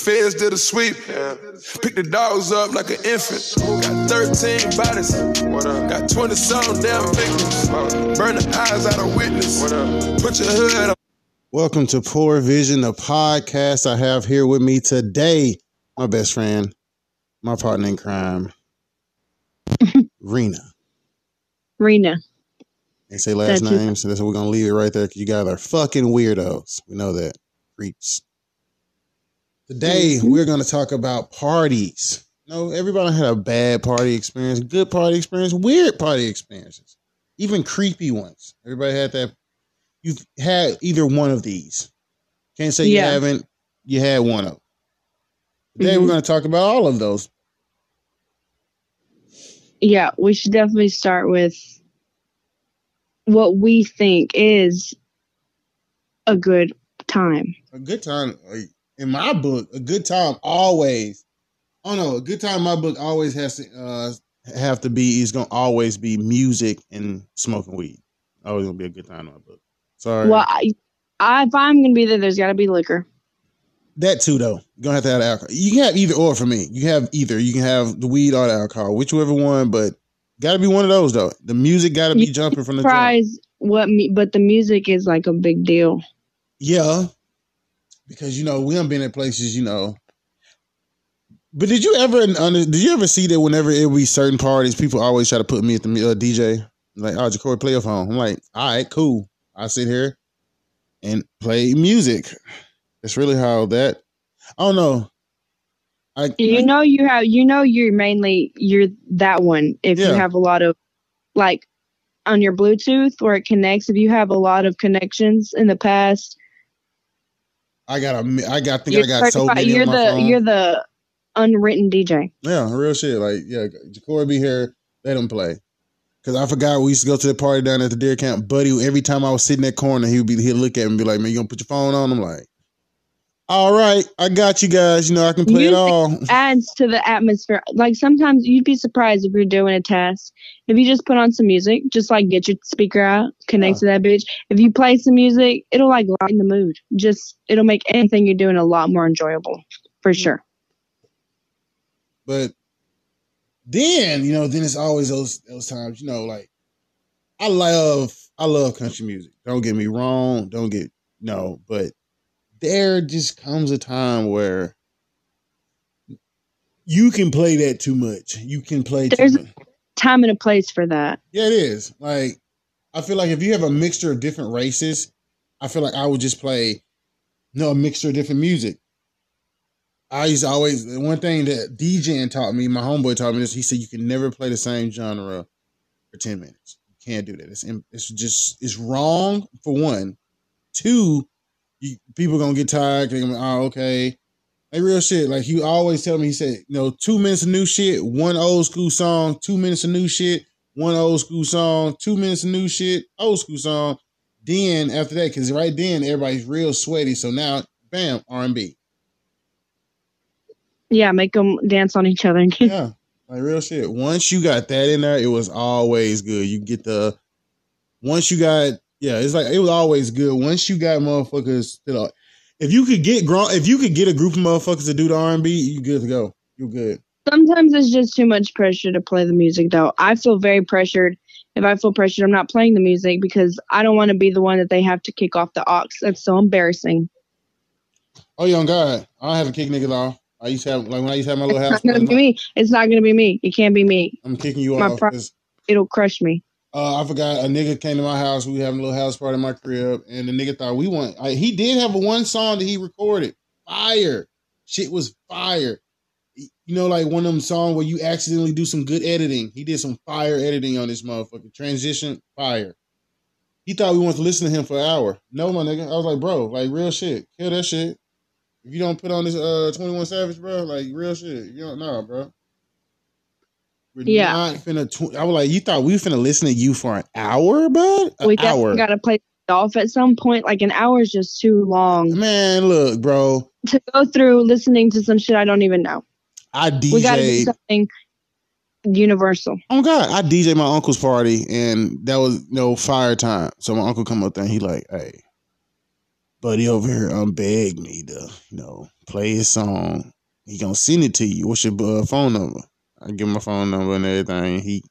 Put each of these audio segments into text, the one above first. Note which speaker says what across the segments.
Speaker 1: The feds did a sweep. Pick the dogs up like an infant. Got 13 bodies. Got 20 some damn victims. Burn the eyes out of witness. Put your hood up.
Speaker 2: Welcome to Poor Vision, the podcast. I have here with me today my best friend, my partner in crime, Rena.
Speaker 3: Rena.
Speaker 2: They say last
Speaker 3: That's
Speaker 2: names, so that's what we're gonna leave it right there because you guys are fucking weirdos. We know that. Creeps. Today we're gonna talk about parties. No, everybody had a bad party experience, good party experience, weird party experiences, even creepy ones. Everybody had that. You've had either one of these. Can't say you haven't. You had one of. them. Today
Speaker 3: Mhm.
Speaker 2: we're gonna talk about all of those.
Speaker 3: Yeah, we should definitely start with what we think is a good time.
Speaker 2: a good time in my book a good time always oh no a good time in my book always has to uh have to be is gonna always be music and smoking weed always gonna be a good time in my book sorry
Speaker 3: Well, I, I, if I'm gonna be there, there's got to be liquor.
Speaker 2: that too though you're gonna have to have alcohol you can have either or for me you have either you can have the weed or the alcohol whichever one but gotta be one of those though the music gotta be
Speaker 3: You-
Speaker 2: jumping from the jump.
Speaker 3: Surprise! What? Me, but the music is like a big deal.
Speaker 2: Yeah, because you know we have been at places, you know. But did you ever did you ever see that whenever it be certain parties, people always try to put me at the uh, DJ like, "Oh, Jacory, play your phone." I'm like, "All right, cool." I sit here and play music. That's really how that. I don't know. I
Speaker 3: You know, you have. You know, you're mainly you're that one. If
Speaker 2: Yeah.
Speaker 3: you have a lot of, like, on your Bluetooth where it connects. If you have a lot of connections in the past,
Speaker 2: I got a I got I think
Speaker 3: you're
Speaker 2: I got so many
Speaker 3: You're
Speaker 2: on my
Speaker 3: the
Speaker 2: phone.
Speaker 3: you're the unwritten DJ.
Speaker 2: Yeah, real shit. Like, yeah, Jacory be here. Let him play. Cause I forgot we used to go to the party down at the deer camp. Buddy, every time I was sitting that corner, he would be he'd look at me and be like, "Man, you gonna put your phone on?" I'm like, "All right, I got you guys. You know, I can play it
Speaker 3: Music
Speaker 2: all."
Speaker 3: adds to the atmosphere. Like sometimes you'd be surprised if you're doing a test. If you just put on some music, just like get your speaker out, connect to that bitch. If you play some music, it'll like lighten the mood. Just it'll make anything you're doing a lot more enjoyable, for sure.
Speaker 2: But then, you know, then it's always those those times. You know, like I love I love country music. Don't get me wrong. Don't get no, but there just comes a time where you can play that too much. You can play too
Speaker 3: There's-
Speaker 2: much.
Speaker 3: Time and a place for that.
Speaker 2: Yeah, it is. Like, I feel like if you have a mixture of different races, I feel like I would just play, no, a mixture of different music. I used to always, one thing that DJing taught me, my homeboy taught me this, he said, you can never play the same genre for 10 minutes. You can't do that. It's, it's just, it's wrong for one. Two, you, people going to get tired. They're going to oh, okay. Like real shit. Like he always tell me, he said, you know, two minutes of new shit, one old school song, two minutes of new shit, one old school song, two minutes of new shit, old school song. Then after that, because right then everybody's real sweaty. So now, bam, R and B.
Speaker 3: Yeah, make them dance on each other.
Speaker 2: Yeah, like real shit. Once you got that in there, it was always good. You get the once you got yeah, it's like it was always good. Once you got motherfuckers that are, if you could get grown, if you could get a group of motherfuckers to do the R and B, you good to go. You're good.
Speaker 3: Sometimes it's just too much pressure to play the music, though. I feel very pressured. If I feel pressured, I'm not playing the music because I don't want to be the one that they have to kick off the aux. That's so embarrassing.
Speaker 2: Oh, young God, I don't have to kick niggas off. I used to have like when I used to have my little
Speaker 3: It's
Speaker 2: house.
Speaker 3: not gonna be me. It's not gonna be me. It can't be me.
Speaker 2: I'm kicking you
Speaker 3: My
Speaker 2: off.
Speaker 3: pro- It'll crush me.
Speaker 2: Uh, I forgot a nigga came to my house. We having a little house party in my crib, and the nigga thought we want. I, he did have a one song that he recorded. Fire, shit was fire. You know, like one of them songs where you accidentally do some good editing. He did some fire editing on this motherfucker. Transition, fire. He thought we wanted to listen to him for an hour. No, my nigga. I was like, bro, like real shit. Kill that shit. If you don't put on this uh 21 Savage, bro, like real shit. You don't know, bro. We're
Speaker 3: Yeah.
Speaker 2: not finna. Tw- I was like, you thought we were finna listen to you for an hour, bud? An
Speaker 3: we
Speaker 2: hour.
Speaker 3: gotta play golf at some point. Like an hour is just too long
Speaker 2: Man, look, bro.
Speaker 3: to go through listening to some shit I don't even know.
Speaker 2: I DJ.
Speaker 3: We gotta do something universal.
Speaker 2: Oh God, I DJ my uncle's party, and that was you know fire time. So my uncle come up there, and he like, hey, buddy over here um begged me to, you know, play his song. He gonna send it to you. What's your uh, phone number? I give him my phone number and everything. He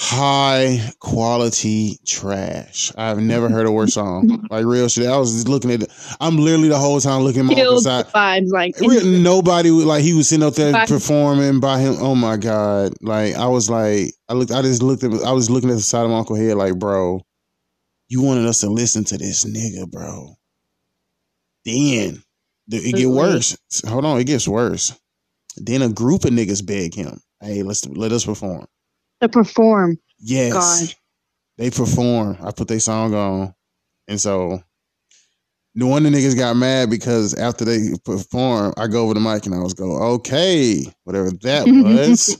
Speaker 2: high quality trash. I've never heard a worse song. Like real shit. I was just looking at it. I'm literally the whole time looking at my side.
Speaker 3: vibes like
Speaker 2: Nobody like he was sitting up there
Speaker 3: Vibes.
Speaker 2: performing by him. Oh my god! Like I was like, I looked, I just looked at, I was looking at the side of my uncle head, like, bro, you wanted us to listen to this nigga, bro. Then it get worse. Hold on, it gets worse. Then a group of niggas beg him, hey, let's let us perform.
Speaker 3: to perform.
Speaker 2: Yes,
Speaker 3: God.
Speaker 2: they perform. I put their song on, and so. the No wonder niggas got mad because after they perform, I go over the mic and I was go, okay, whatever that was.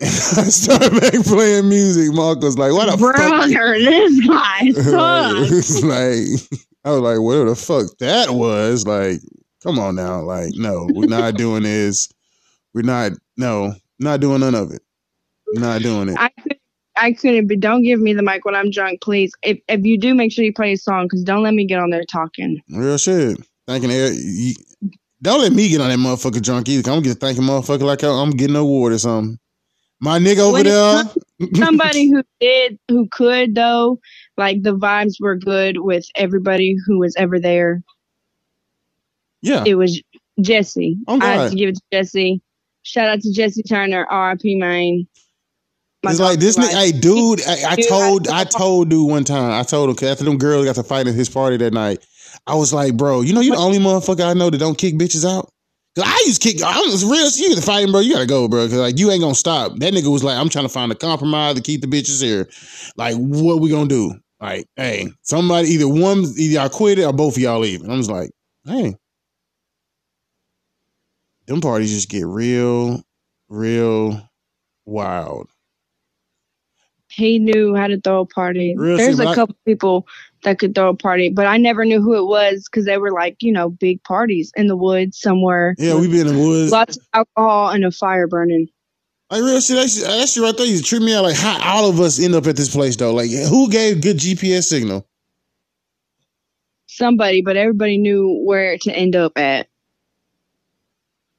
Speaker 2: and I started back playing music. Mark was like, what the fuck?
Speaker 3: Brother, this guy sucks.
Speaker 2: Like I was like, whatever the fuck that was. Like, come on now. Like, no, we're not doing this. We're not no, not doing none of it. Not doing it.
Speaker 3: I could I couldn't but don't give me the mic when I'm drunk, please. If if you do make sure you play a song, because don't let me get on there talking.
Speaker 2: Real shit. Thanking Eric. You, don't let me get on that motherfucker drunk either. I'm gonna get thanking motherfucker like I'm getting an award or something. My nigga over
Speaker 3: When
Speaker 2: there.
Speaker 3: Somebody who did who could though, like the vibes were good with everybody who was ever there.
Speaker 2: yeah.
Speaker 3: It was Jesse.
Speaker 2: Oh,
Speaker 3: I
Speaker 2: God.
Speaker 3: to give it to Jesse. Shout out to Jesse Turner, R.I.P. My
Speaker 2: It's like this nigga, hey, dude. I, I told,
Speaker 3: I-
Speaker 2: I told dude one time. I told him 'cause after them girls got to fight at his party that night. I was like, bro, you know, you're the only motherfucker I know that don't kick bitches out. Cause I used to kick. I'm it's real. You get to fighting, bro. You gotta go, bro. Cause like you ain't gonna stop. That nigga was like, I'm trying to find a compromise to keep the bitches here. Like, what we gonna do? Like, hey, somebody either one, either y'all quit it or both of y'all leave. And I'm just like, hey, them parties just get real, real wild.
Speaker 3: he knew how to throw a party.
Speaker 2: Real
Speaker 3: There's
Speaker 2: shit,
Speaker 3: a
Speaker 2: but I-
Speaker 3: couple people that could throw a party, but I never knew who it was because they were like, you know, big parties in the woods somewhere.
Speaker 2: Yeah, we be in the woods.
Speaker 3: lots of alcohol and a fire burning.
Speaker 2: Like real shit, that shit, that shit right there. You treat me out like how all of us end up at this place though. Like who gave good GPS signal?
Speaker 3: Somebody, but everybody knew where to end up at.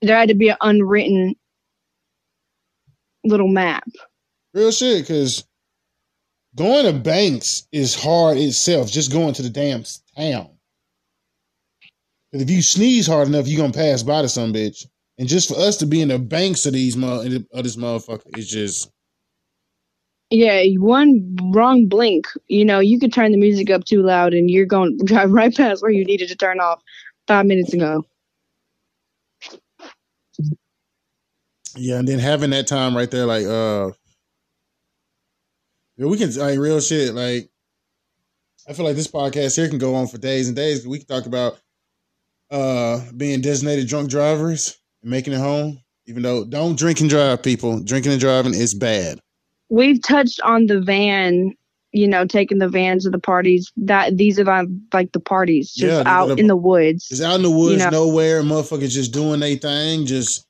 Speaker 3: There had to be an unwritten little map.
Speaker 2: Real shit, because going to banks is hard itself. Just going to the damn town. 'Cause if you sneeze hard enough, you're gonna pass by to some bitch. And just for us to be in the banks of these mo- of this motherfucker is just
Speaker 3: Yeah, one wrong blink, you know, you could turn the music up too loud and you're going to drive right past where you needed to turn off five minutes ago.
Speaker 2: Yeah. And then having that time right there, like uh, we can like real shit. Like I feel like this podcast here can go on for days and days. We can talk about uh being designated drunk drivers and making it home. Even though don't drink and drive, people. Drinking and driving is bad.
Speaker 3: We've touched on the van, you know, taking the vans to the parties. That these are like the parties just
Speaker 2: Yeah,
Speaker 3: out
Speaker 2: the-
Speaker 3: in the woods.
Speaker 2: It's out in the woods,
Speaker 3: know-
Speaker 2: nowhere. Motherfuckers just doing their thing. Just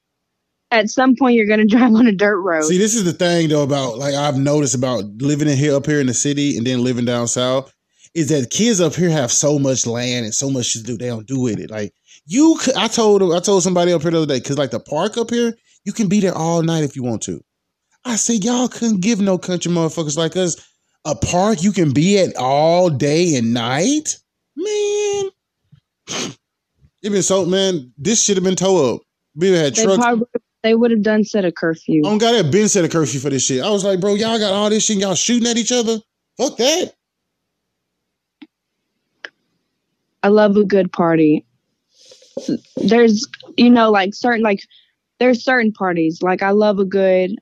Speaker 3: At some point, you're going to drive on a dirt road.
Speaker 2: see, this is the thing though about like I've noticed about living in here up here in the city and then living down south is that kids up here have so much land and so much to do. They don't do with it. Like you, could, I told I told somebody up here the other day because like the park up here, you can be there all night if you want to. I said y'all couldn't give no country motherfuckers like us a park you can be at all day and night, man. It been so man. This should have been towed up. We had
Speaker 3: they
Speaker 2: trucks.
Speaker 3: probably they would have done set a curfew.
Speaker 2: Oh, I don't got that been set a curfew for this shit. I was like, bro, y'all got all this shit, and y'all shooting at each other. Fuck that.
Speaker 3: I love a good party. There's, you know, like certain, like, there's certain parties. Like, I love a good,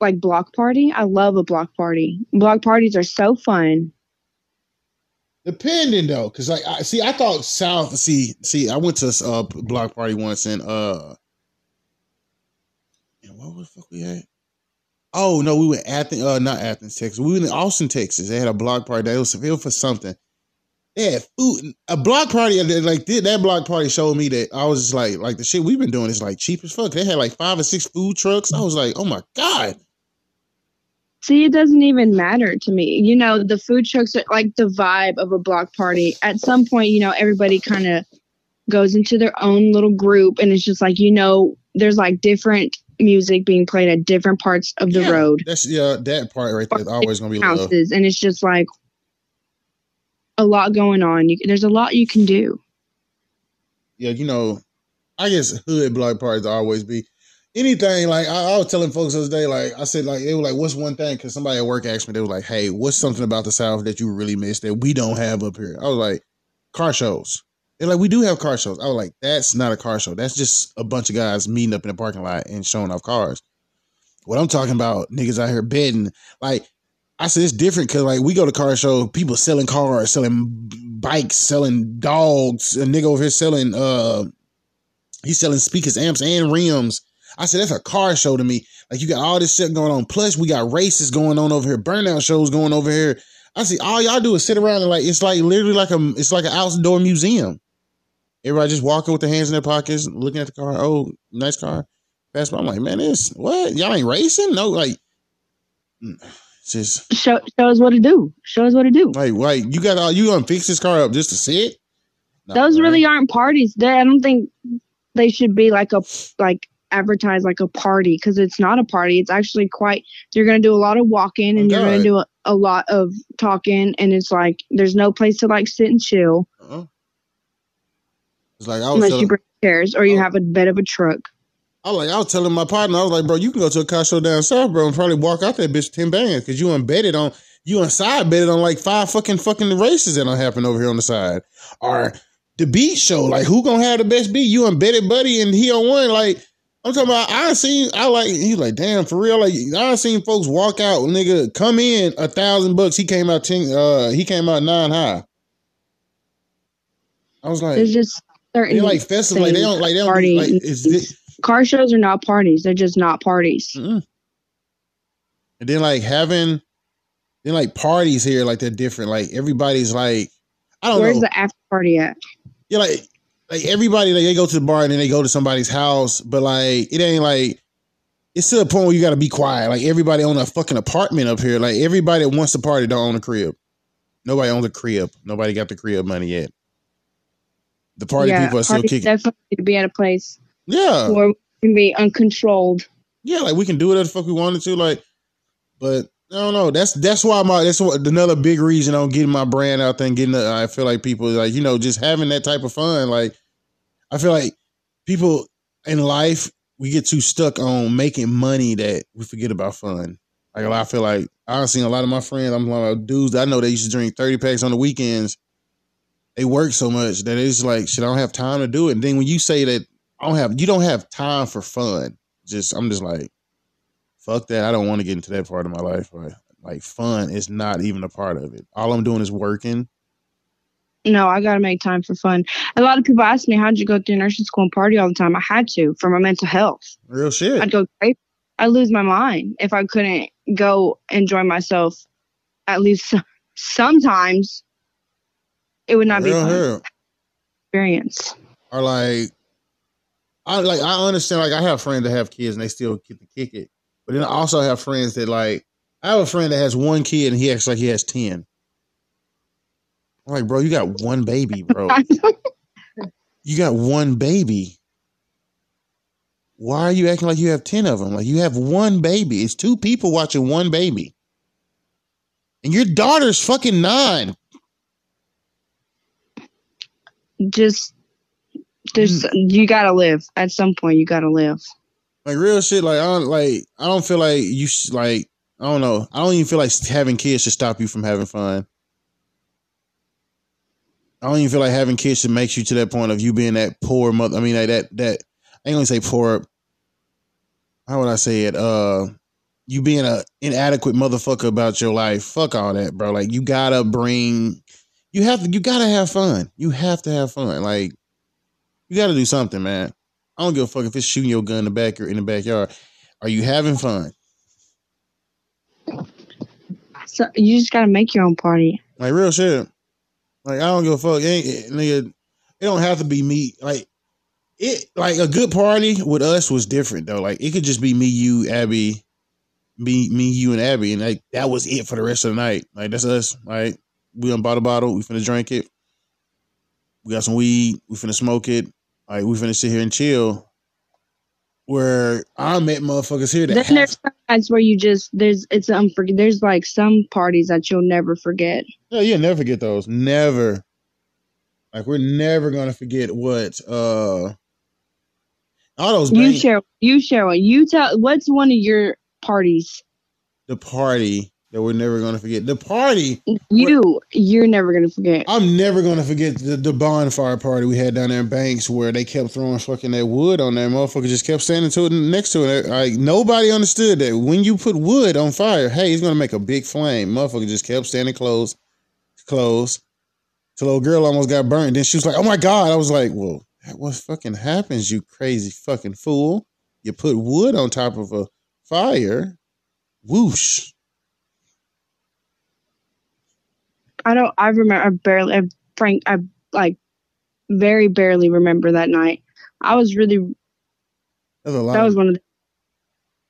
Speaker 3: like, block party. I love a block party. Block parties are so fun.
Speaker 2: Depending though, because like I see, I thought South. See, see, I went to a uh, block party once and uh, and what the fuck we at? Oh no, we went Athens, uh, not Athens, Texas. We went in Austin, Texas. They had a block party. That was was for something. They had food. A block party, like that block party showed me that I was just like, like the shit we've been doing is like cheap as fuck. They had like five or six food trucks. I was like, oh my god.
Speaker 3: See, it doesn't even matter to me. You know, the food trucks are like the vibe of a block party. At some point, you know, everybody kind of goes into their own little group, and it's just like, you know, there's like different music being played at different parts of the
Speaker 2: Yeah,
Speaker 3: road.
Speaker 2: That's yeah, that part right there is always gonna be
Speaker 3: houses, and it's just like a lot going on. You, there's a lot you can do.
Speaker 2: yeah, you know, I guess hood block parties always be anything. Like I, I was telling folks the other day, like I said, like they were like, "What's one thing?" Because somebody at work asked me, they were like, "Hey, what's something about the South that you really miss that we don't have up here?" I was like, "Car shows." They're like, "We do have car shows." I was like, "That's not a car show. That's just a bunch of guys meeting up in a parking lot and showing off cars." What I'm talking about, niggas out here bedding. Like I said, it's different because like we go to car show, people selling cars, selling bikes, selling dogs. A nigga over here selling uh he's selling speakers, amps, and rims. I said that's a car show to me. Like you got all this shit going on. Plus we got races going on over here, burnout shows going over here. I see all y'all do is sit around and like it's like literally like a it's like an outdoor museum. Everybody just walking with their hands in their pockets, looking at the car. Oh, nice car. By. I'm like, man, this what? Y'all ain't racing? No, like just
Speaker 3: Show show us what to do. Show us what to do.
Speaker 2: like like you got all you gonna fix this car up just to sit? No,
Speaker 3: Those
Speaker 2: man.
Speaker 3: really aren't parties. They, I don't think they should be like a like advertised like a party because it's not a party. It's actually quite. You're gonna do a lot of walking oh, and
Speaker 2: Oh,
Speaker 3: you're gonna do a, a lot of talking, and it's like there's no place to like sit and chill
Speaker 2: Uh-uh. It's like I was
Speaker 3: unless
Speaker 2: telling,
Speaker 3: you bring chairs or you
Speaker 2: Oh.
Speaker 3: have a bed of a truck.
Speaker 2: I was like I was telling my partner, I was like, bro, you can go to a car show down south, bro, and probably walk out that bitch ten bands because you embedded on you on side betted on like five fucking fucking races that don't happen over here on the side. Or the beat show, like who gonna have the best beat? You embedded buddy and he on one, like I'm talking about I seen I like he like, damn, for real. Like I seen folks walk out, nigga, come in a thousand bucks. He came out ten uh he came out nine high. I was like
Speaker 3: There's just certain
Speaker 2: they like festivals, like they don't like they don't
Speaker 3: party
Speaker 2: like it's thi-
Speaker 3: car shows are not parties. They're just not parties.
Speaker 2: Mm-mm. And then like having then like parties here, like they're different. Like everybody's like I don't
Speaker 3: Where's
Speaker 2: know.
Speaker 3: Where's the after party at?
Speaker 2: yeah, like like everybody like they go to the bar and then they go to somebody's house, but like it ain't like it's to a point where you gotta be quiet. Like everybody own a fucking apartment up here. Like everybody that wants to party don't own a crib. Nobody owns a crib. Nobody got the crib money yet. The party
Speaker 3: yeah,
Speaker 2: people are still kicking.
Speaker 3: definitely to be at a place
Speaker 2: Yeah.
Speaker 3: where we can be uncontrolled.
Speaker 2: yeah, like we can do whatever the fuck we wanted to, like, but I don't know. That's that's why my that's what another big reason on getting my brand out there and getting. The, I feel like people like you know just having that type of fun. Like, I feel like people in life we get too stuck on making money that we forget about fun. Like I feel like seen a lot of my friends. I'm like dudes I know they used to drink thirty packs on the weekends. They work so much that it's like shit. I don't have time to do it. And then when you say that I don't have, you don't have time for fun. Just I'm just like, fuck that. I don't want to get into that part of my life. Like, like fun is not even a part of it. All I'm doing is working.
Speaker 3: No, I got to make time for fun. A lot of people ask me, how'd you go through nursing school and party all the time? I had to for my mental health.
Speaker 2: Real shit.
Speaker 3: I'd go crazy. I'd lose my mind if I couldn't go enjoy myself. At least sometimes it would not be fun experience.
Speaker 2: Or like, I like I understand. Like I have friends that have kids and they still get to kick it. But then I also have friends that like I have a friend that has one kid and he acts like he has ten. I'm like, bro, you got one baby, bro. you got one baby. Why are you acting like you have 10 of them? Like you have one baby. It's two people watching one baby. And your daughter's fucking nine.
Speaker 3: Just there's mm. you got to live at some point. You got to live.
Speaker 2: Like real shit. Like I don't like I don't feel like you sh- like I don't know. I don't even feel like having kids should stop you from having fun. I don't even feel like having kids should make you to that point of you being that poor mother. I mean, like that that I ain't gonna say poor. How would I say it? Uh, you being a inadequate motherfucker about your life. Fuck all that, bro. Like you gotta bring. You have to. You gotta have fun. You have to have fun. Like you gotta do something, man. I don't give a fuck if it's shooting your gun in the back or in the backyard. Are you having fun?
Speaker 3: So you just got to make your own party.
Speaker 2: Like real shit. Like I don't give a fuck. It ain't, it, nigga, it don't have to be me. Like it. Like a good party with us was different though. Like it could just be me, you, Abby, me, me, you, and Abby, and like that was it for the rest of the night. Like that's us. Like we done bought a bottle. We finna drink it. We got some weed. We finna smoke it. Like we finna sit here and chill. Where I met motherfuckers here that
Speaker 3: Then there's some nights where you just there's it's unforg there's like some parties that you'll never forget.
Speaker 2: yeah, yeah, never forget those. Never. Like we're never gonna forget what uh all those
Speaker 3: You share you share one. You tell what's one of your parties?
Speaker 2: the party that we're never gonna forget. The party
Speaker 3: You you're never gonna forget.
Speaker 2: I'm never gonna forget the, the bonfire party we had down there in Banks where they kept throwing fucking that wood on there. Motherfucker just kept standing to it next to it. Like nobody understood that when you put wood on fire, hey, it's gonna make a big flame. Motherfucker just kept standing close, close. Till little girl almost got burned. Then she was like, "Oh my god!" I was like, "Well, what fucking happens, you crazy fucking fool? You put wood on top of a fire, whoosh."
Speaker 3: I don't I remember I barely I, Frank I like very barely remember that night. I was really
Speaker 2: That was a lot.
Speaker 3: that was one of the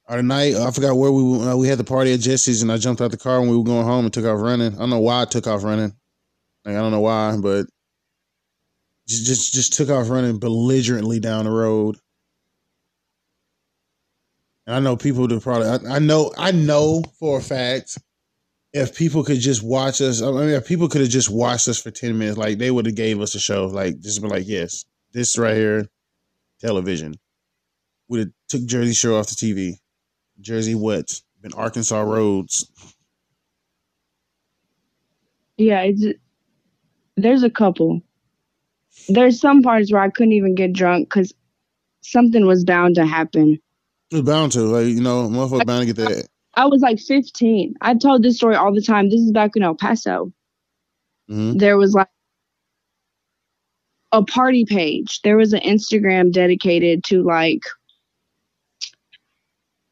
Speaker 2: Or the night, I forgot where we uh, we had the party at Jesse's, and I jumped out the car when we were going home and took off running. I don't know why I took off running. Like I don't know why, but just just, just took off running belligerently down the road. And I know people that probably I, I know I know for a fact if people could just watch us, I mean, if people could have just watched us for ten minutes, like they would have gave us a show. Like just been like, yes, this right here, television. Would have took Jersey Shore off the TV. Jersey what? Been Arkansas roads.
Speaker 3: yeah, it's there's a couple. There's some parts where I couldn't even get drunk because something was bound to happen.
Speaker 2: It was bound to, like, you know, motherfucker bound to get that.
Speaker 3: I was like 15. I've told this story all the time. This is back in El Paso.
Speaker 2: hmm
Speaker 3: There was like a party page. There was an Instagram dedicated to like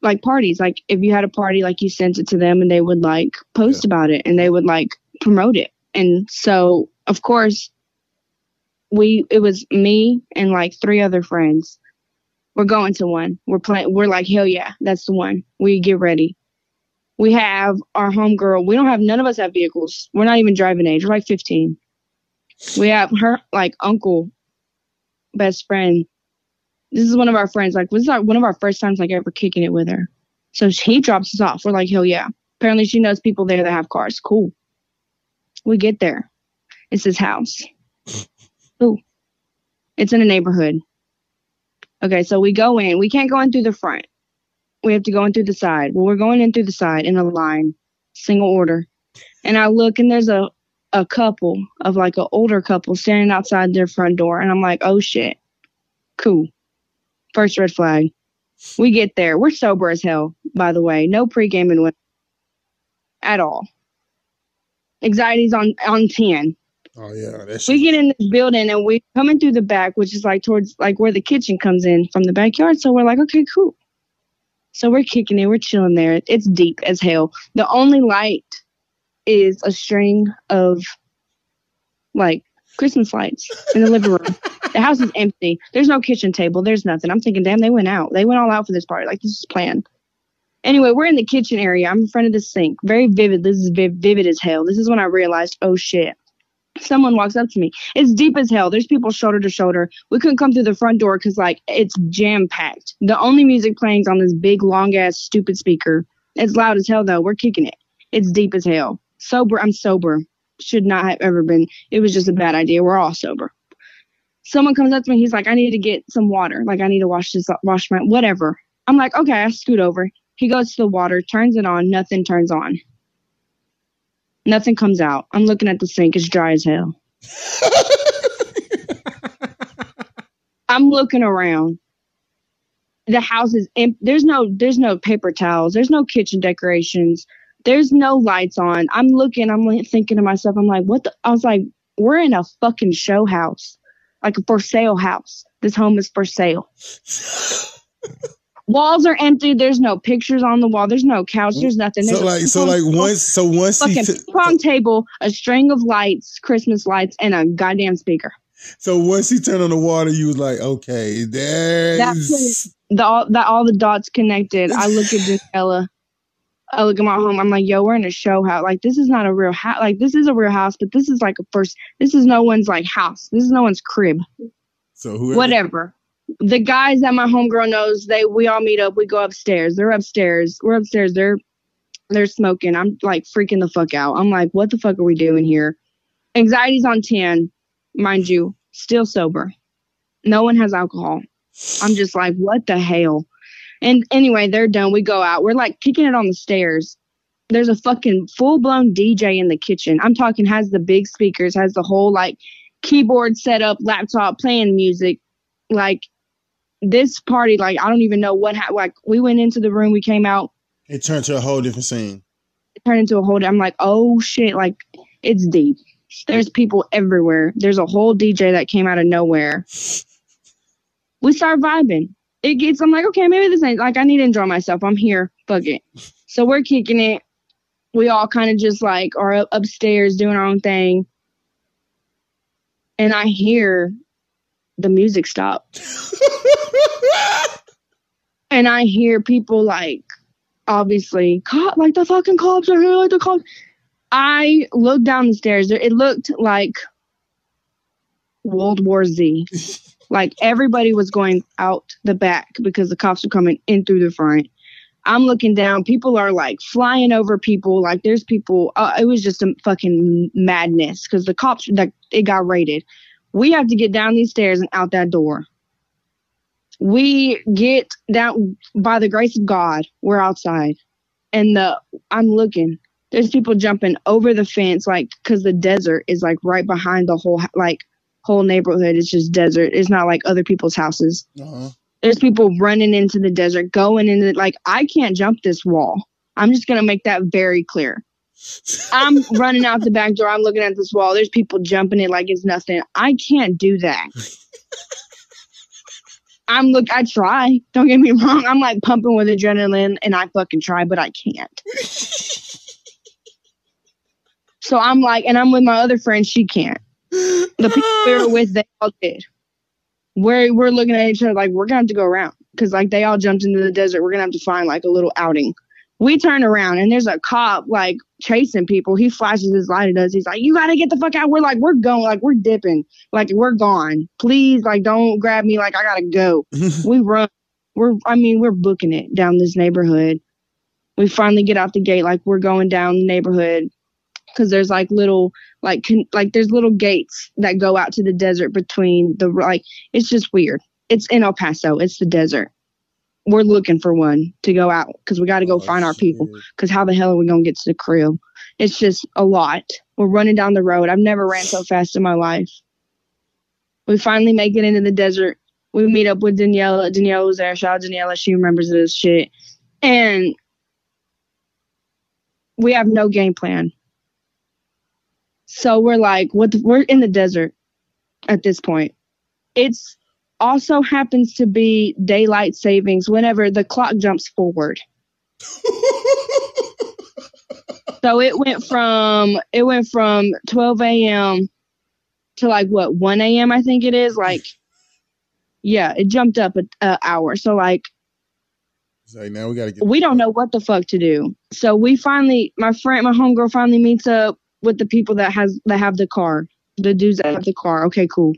Speaker 3: like parties. Like if you had a party, like you sent it to them and they would like post about it and they would like promote it. And so of course we it was me and like three other friends. We're going to one. We're playing we're like, hell yeah, that's the one. We get ready. We have our homegirl. We don't have none of us have vehicles. We're not even driving age. We're like 15. We have her like uncle, best friend. This is one of our friends. Like this is our, one of our first times like ever kicking it with her. So he drops us off. We're like, hell yeah. Apparently she knows people there that have cars. Cool. We get there. It's his house. Ooh. It's in a neighborhood. Okay, so we go in. We can't go in through the front. We have to go in through the side. Well, we're going in through the side in a line, single order. And I look and there's a a couple of like an older couple standing outside their front door and I'm like, "Oh shit." Cool. First red flag. We get there. We're sober as hell, by the way. No pre-gaming with at all. Anxiety's on on 10
Speaker 2: Oh yeah, that
Speaker 3: we get in this building and we coming through the back, which is like towards like where the kitchen comes in from the backyard. So we're like, okay, cool. So we're kicking it, we're chilling there. It's deep as hell. The only light is a string of like Christmas lights in the living room. the house is empty. There's no kitchen table. There's nothing. I'm thinking, damn, they went out. They went all out for this party. Like this is planned. Anyway, we're in the kitchen area. I'm in front of the sink. Very vivid. This is vivid as hell. This is when I realized, oh shit. Someone walks up to me. It's deep as hell. There's people shoulder to shoulder. We couldn't come through the front door because like it's jam packed. The only music playing is on this big long ass stupid speaker. It's loud as hell though. We're kicking it. It's deep as hell. Sober. I'm sober. Should not have ever been. It was just a bad idea. We're all sober. Someone comes up to me. He's like, I need to get some water. Like I need to wash this, wash my whatever. I'm like, okay. I scoot over. He goes to the water, turns it on. Nothing turns on. Nothing comes out. I'm looking at the sink. It's dry as hell. I'm looking around. The house is empty. There's no there's no paper towels. There's no kitchen decorations. There's no lights on. I'm looking. I'm like thinking to myself. I'm like, what the? I was like, we're in a fucking show house, like a for sale house. This home is for sale. Walls are empty. There's no pictures on the wall. There's no couch. There's nothing. There's
Speaker 2: so like, so like once, so once he,
Speaker 3: fucking
Speaker 2: t-
Speaker 3: ping pong table, a string of lights, Christmas lights, and a goddamn speaker.
Speaker 2: so once he turned on the water, you was like, okay, there's.
Speaker 3: That's The all that all the dots connected. I look at Daniela. I look at my home. I'm like, yo, we're in a show house. Like, this is not a real house. Like, this is a real house, but this is like a first. This is no one's like house. This is no one's crib.
Speaker 2: So whoever,
Speaker 3: Whatever. The guys that my homegirl knows, they we all meet up. We go upstairs. They're upstairs. We're upstairs. They're they're smoking. I'm like freaking the fuck out. I'm like, what the fuck are we doing here? Anxiety's on ten, mind you. Still sober. No one has alcohol. I'm just like, what the hell? And anyway, they're done. We go out. We're like kicking it on the stairs. There's a fucking full blown DJ in the kitchen. I'm talking has the big speakers, has the whole like keyboard set up, laptop playing music. Like this party, like I don't even know what happened. Like we went into the room, we came out,
Speaker 2: it turned to a whole different scene.
Speaker 3: it turned into a whole. I'm like, oh shit! Like it's deep. There's people everywhere. There's a whole DJ that came out of nowhere. We start vibing. It gets. I'm like, okay, maybe this ain't like I need to enjoy myself. I'm here. Fuck it. So we're kicking it. We all kind of just like are upstairs doing our own thing. And I hear the music stopped. and I hear people like, obviously, cop, like the fucking cops are here, like the cops. I looked down the stairs. It looked like World War Z. like everybody was going out the back because the cops were coming in through the front. I'm looking down. People are like flying over people. Like there's people. Uh, it was just a fucking madness because the cops like it got raided. We have to get down these stairs and out that door. We get down by the grace of God. We're outside, and the I'm looking. There's people jumping over the fence, like because the desert is like right behind the whole like whole neighborhood. It's just desert. It's not like other people's houses
Speaker 2: Uh-huh.
Speaker 3: there's people running into the desert, going into like I can't jump this wall. I'm just gonna make that very clear. I'm running out the back door. I'm looking at this wall. There's people jumping it like it's nothing. I can't do that. I'm look. I try. Don't get me wrong. I'm like pumping with adrenaline, and I fucking try, but I can't. so I'm like, and I'm with my other friend. She can't. The people we were with, they all did we're we're looking at each other like we're gonna have to go around because like they all jumped into the desert. We're gonna have to find like a little outing. We turn around and there's a cop like chasing people. He flashes his light at us. He's like, "You gotta get the fuck out." We're like, "We're going. Like we're dipping. Like we're gone. Please, like don't grab me. Like I gotta go." we run. We're I mean we're booking it down this neighborhood. We finally get out the gate. Like we're going down the neighborhood because there's like little like con- like there's little gates that go out to the desert between the like it's just weird. It's in El Paso. It's the desert. We're looking for one to go out because we got to go
Speaker 2: Oh,
Speaker 3: find our people. Because how the hell are we gonna get to the crib? It's just a lot. We're running down the road. I've never ran so fast in my life. We finally make it into the desert. We meet up with Daniela. Daniela was there. Shout out Daniela. She remembers this shit. And we have no game plan. So we're like, what? The, we're in the desert at this point. It's also happens to be daylight savings whenever the clock jumps forward. So it went from it went from 12 a.m. to like what 1 a.m. I think it is. Like, yeah, it jumped up a, a hour. So like
Speaker 2: like now we gotta get.
Speaker 3: we don't know what the fuck to do. So we finally, my friend, my homegirl finally meets up with the people that has that have the car, the dudes that have the car. Okay, cool.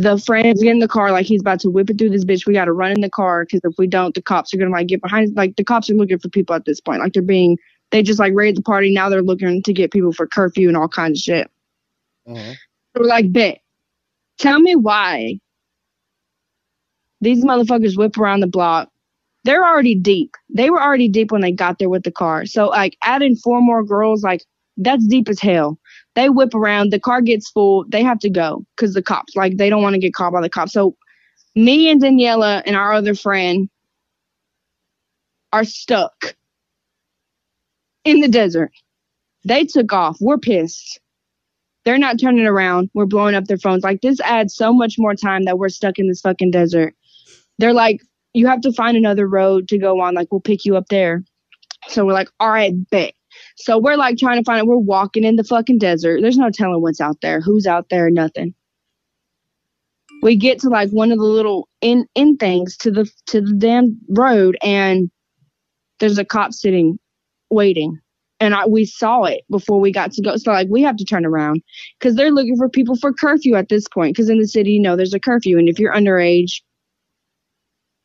Speaker 3: The friends get in the car like he's about to whip it through this bitch. We got to run in the car because if we don't, the cops are gonna like get behind. Like the cops are looking for people at this point. Like they're being, they just like raided the party. Now they're looking to get people for curfew and all kinds of shit.
Speaker 2: Uh-huh.
Speaker 3: We're like, bet. Tell me why these motherfuckers whip around the block. They're already deep. They were already deep when they got there with the car. So like adding four more girls, like that's deep as hell. They whip around, the car gets full, they have to go because the cops, like they don't want to get caught by the cops. So me and Daniela and our other friend are stuck in the desert. They took off. We're pissed. They're not turning around. We're blowing up their phones. Like this adds so much more time that we're stuck in this fucking desert. They're like, you have to find another road to go on. Like we'll pick you up there. So we're like, all right, bet. So we're like trying to find it. We're walking in the fucking desert. There's no telling what's out there, who's out there, nothing. We get to like one of the little in in things to the to the damn road, and there's a cop sitting waiting. And I, we saw it before we got to go. So like we have to turn around because they're looking for people for curfew at this point. Because in the city, you know, there's a curfew, and if you're underage,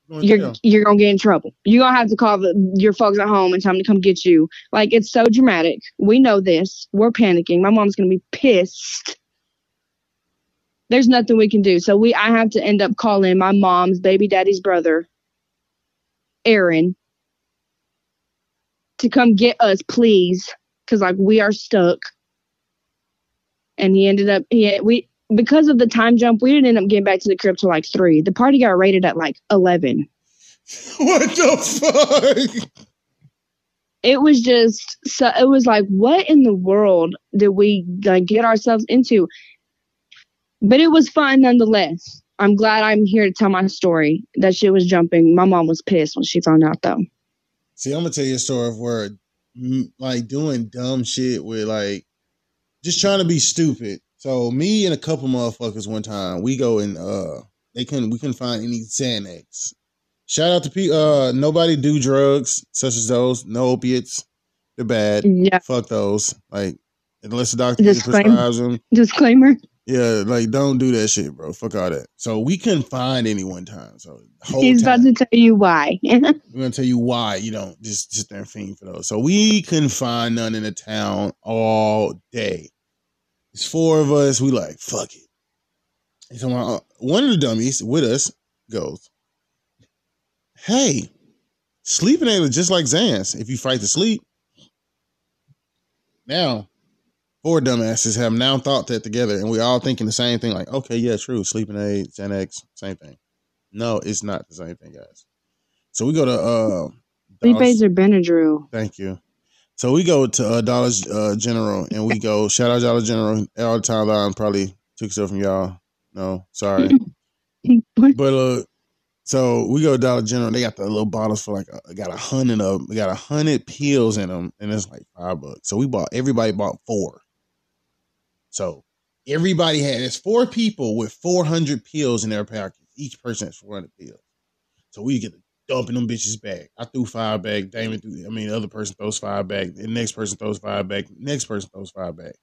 Speaker 3: you're you're gonna get in trouble. You're gonna have to call the, your folks at home and tell them to come get you. Like it's so dramatic. We know this. We're panicking. My mom's gonna be pissed. There's nothing we can do. So we I have to end up calling my mom's baby daddy's brother, Aaron, to come get us, please, because like we are stuck. And he ended up he we because of the time jump, we didn't end up getting back to the crib till like three. The party got rated at like eleven.
Speaker 2: What the fuck?
Speaker 3: It was just so. It was like, what in the world did we like get ourselves into? But it was fun nonetheless. I'm glad I'm here to tell my story. That shit was jumping. My mom was pissed when she found out though.
Speaker 2: See, I'm gonna tell you a story of where, like, doing dumb shit with like, just trying to be stupid. So me and a couple motherfuckers one time, we go and uh, they couldn't, we couldn't find any Xanax. Shout out to P. Uh, nobody do drugs such as those. No opiates. They're bad.
Speaker 3: Yeah.
Speaker 2: Fuck those. Like, unless the doctor
Speaker 3: Disclaimer.
Speaker 2: prescribes them.
Speaker 3: Disclaimer.
Speaker 2: Yeah, like don't do that shit, bro. Fuck all that. So we couldn't find any one time. So whole
Speaker 3: He's
Speaker 2: time,
Speaker 3: about to tell you why.
Speaker 2: we're gonna tell you why you don't just sit there and fiend for those. So we couldn't find none in the town all day. It's four of us. We like fuck it. And so my, one of the dummies with us goes, "Hey, sleeping aid is just like Xans. If you fight to sleep." Now, four dumbasses have now thought that together, and we all thinking the same thing. Like, okay, yeah, true. Sleeping aid, Xanax, same thing. No, it's not the same thing, guys. So we go to uh,
Speaker 3: Sleep aids are Benadryl.
Speaker 2: Thank you. So we go to uh, Dollar uh, General and we go shout out Dollar General all the time. I probably took stuff from y'all. No, sorry, but uh, so we go to Dollar General. They got the little bottles for like uh, got a hundred of them. They got a hundred pills in them, and it's like five bucks. So we bought everybody bought four. So everybody had it's four people with four hundred pills in their pockets. Each person has four hundred pills. So we get dumping them bitches back. I threw five back. Damon threw. I mean, the other person throws five back. The next person throws five back. The Next person throws five back.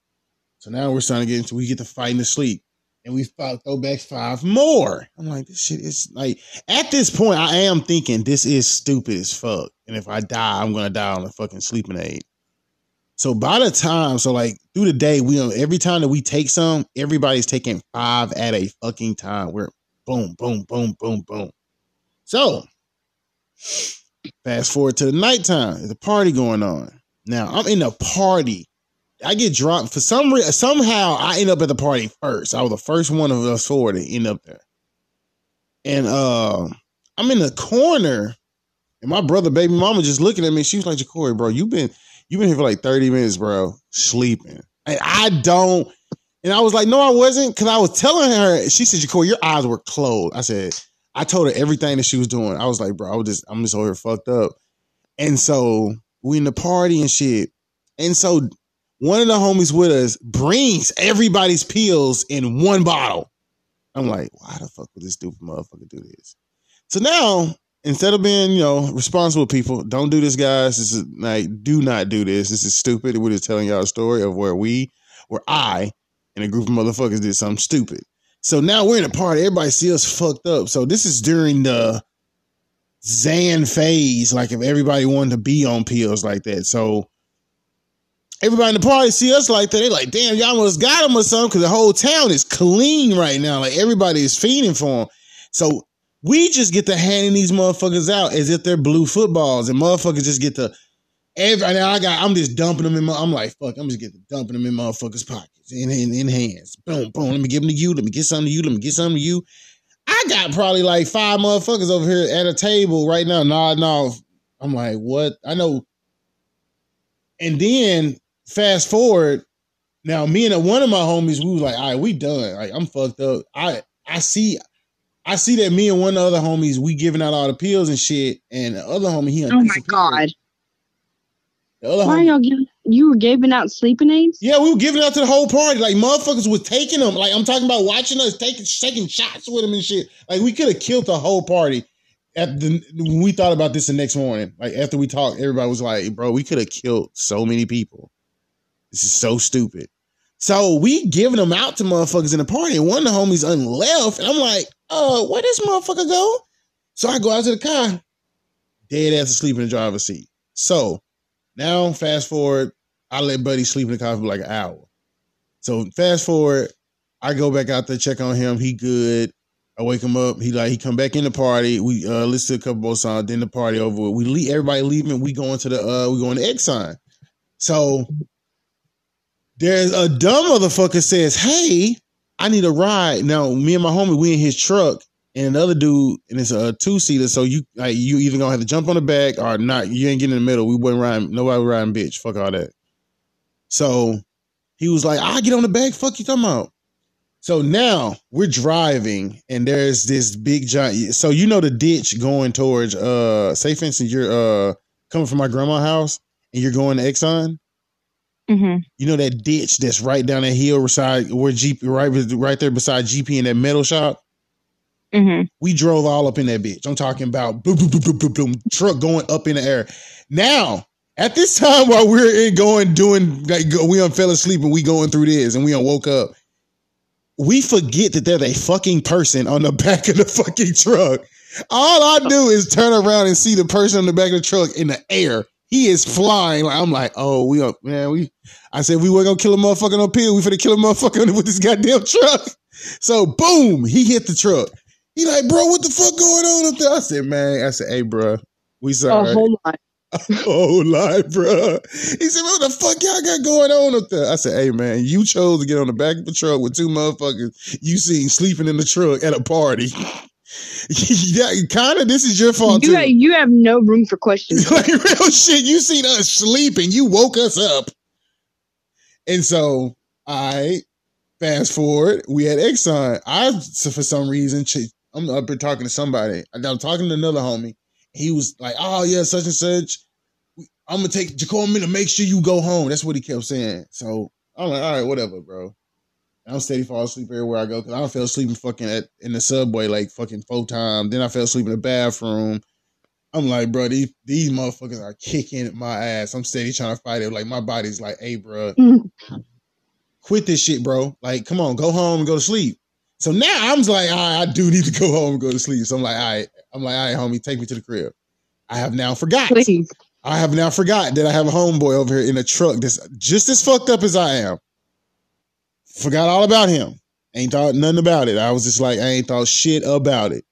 Speaker 2: So now we're starting to get into we get to fighting the sleep. And we fight, throw back five more. I'm like, this shit is like at this point, I am thinking this is stupid as fuck. And if I die, I'm gonna die on a fucking sleeping aid. So by the time, so like through the day, we every time that we take some, everybody's taking five at a fucking time. We're boom, boom, boom, boom, boom. So fast forward to the nighttime. There's a party going on. Now I'm in a party. I get drunk for some reason. Somehow I end up at the party first. I was the first one of us four to end up there. And uh, I'm in the corner, and my brother, baby mama, just looking at me. She was like, "Jacory, bro, you been you been here for like 30 minutes, bro, sleeping." And I don't. And I was like, "No, I wasn't," because I was telling her. She said, "Jacory, your eyes were closed." I said, "I told her everything that she was doing." I was like, "Bro, I was just I'm just over here fucked up." And so we in the party and shit. And so one of the homies with us brings everybody's pills in one bottle. I'm like, why the fuck would this stupid motherfucker do this? So now, instead of being, you know, responsible people, don't do this, guys. This is like, do not do this. This is stupid. We're just telling y'all a story of where we, where I, and a group of motherfuckers did something stupid. So now we're in a party. Everybody see us fucked up. So this is during the Xan phase, like if everybody wanted to be on pills like that. So everybody in the party see us like that. They like, damn, y'all must got them or something because the whole town is clean right now. Like everybody is feeding for them. So we just get to handing these motherfuckers out as if they're blue footballs, and motherfuckers just get to. Every now I got, I'm just dumping them in my. I'm like, fuck, I'm just getting dumping them in motherfuckers' pockets, in, in in hands. Boom, boom. Let me give them to you. Let me get some to you. Let me get some to you. I got probably like five motherfuckers over here at a table right now nodding off. I'm like, what? I know. And then fast forward, now me and one of my homies, we was like, all right, we done. Like I'm fucked up. I I see, I see that me and one of the other homies, we giving out all the pills and shit, and the other homie, he
Speaker 3: Oh my god.
Speaker 2: The other
Speaker 3: Why
Speaker 2: homie,
Speaker 3: y'all giving you were giving out sleeping aids?
Speaker 2: yeah, we were giving out to the whole party. Like motherfuckers was taking them. Like I'm talking about watching us taking taking shots with them and shit. Like we could have killed the whole party at the when we thought about this the next morning, like after we talked, everybody was like, "Bro, we could have killed so many people. This is so stupid." So we giving them out to motherfuckers in the party, and one of the homies unleft, and I'm like, "Uh, where this motherfucker go?" So I go out to the car, dead ass asleep in the driver's seat. So now, fast forward, I let Buddy sleep in the car for like an hour. So fast forward, I go back out there check on him. He good. I wake him up. He like he come back in the party. We uh listen to a couple more songs. Then the party over. We leave everybody leaving. We going to the uh we going to Exxon. So there's a dumb motherfucker says, "Hey, I need a ride." Now me and my homie we in his truck, and another dude, and it's a two seater. So you like you either gonna have to jump on the back or not. You ain't getting in the middle. We wasn't riding. Nobody riding bitch. Fuck all that. So he was like, "I get on the back." Fuck you talking about? So now we're driving, and there's this big giant. So you know the ditch going towards uh, say for instance, you're uh coming from my grandma's house, and you're going to Exxon.
Speaker 3: hmm
Speaker 2: You know that ditch that's right down that hill beside where GP right right there beside GP in that metal shop.
Speaker 3: Hmm
Speaker 2: We drove all up in that bitch. I'm talking about boom, boom, boom, boom, boom, boom, truck going up in the air. Now, at this time while we're in going doing like we on fell asleep and we going through this and we on woke up, we forget that there's a fucking person on the back of the fucking truck. All I do is turn around and see the person on the back of the truck in the air. He is flying. I'm like, oh, we up, man. We, I said we weren't gonna kill a motherfucker on pill. We finna kill a motherfucker with this goddamn truck. So boom, he hit the truck. He like, bro, what the fuck going on up there? I said, man, I said, hey, bro, we sorry.
Speaker 3: A whole lot.
Speaker 2: Oh, lie, bro. He said, what the fuck y'all got going on up there? I said, hey, man, you chose to get on the back of the truck with two motherfuckers you seen sleeping in the truck at a party. yeah, kind of, this is your fault,
Speaker 3: You,
Speaker 2: too.
Speaker 3: ha- you have no room for questions.
Speaker 2: like real shit. You seen us sleeping. You woke us up. And so I fast forward. We had Exxon. I for some reason ch- I'm up here talking to somebody. and I'm talking to another homie. He was like, "Oh yeah, such and such. I'm gonna take Jacob to make sure you go home." That's what he kept saying. So I'm like, "All right, whatever, bro." I'm steady fall asleep everywhere I go because I don't fell asleep in fucking at in the subway like fucking four times. Then I fell asleep in the bathroom. I'm like, bro, these these motherfuckers are kicking my ass. I'm steady trying to fight it. Like my body's like, hey, bro,
Speaker 3: Mm.
Speaker 2: quit this shit, bro. Like, come on, go home and go to sleep. So now I'm just like, all right, I do need to go home and go to sleep. So I'm like, all right, I'm like, all right, homie, take me to the crib. I have now forgot.
Speaker 3: Please.
Speaker 2: I have now forgot that I have a homeboy over here in a truck that's just as fucked up as I am. Forgot all about him. Ain't thought nothing about it. I was just like, I ain't thought shit about it.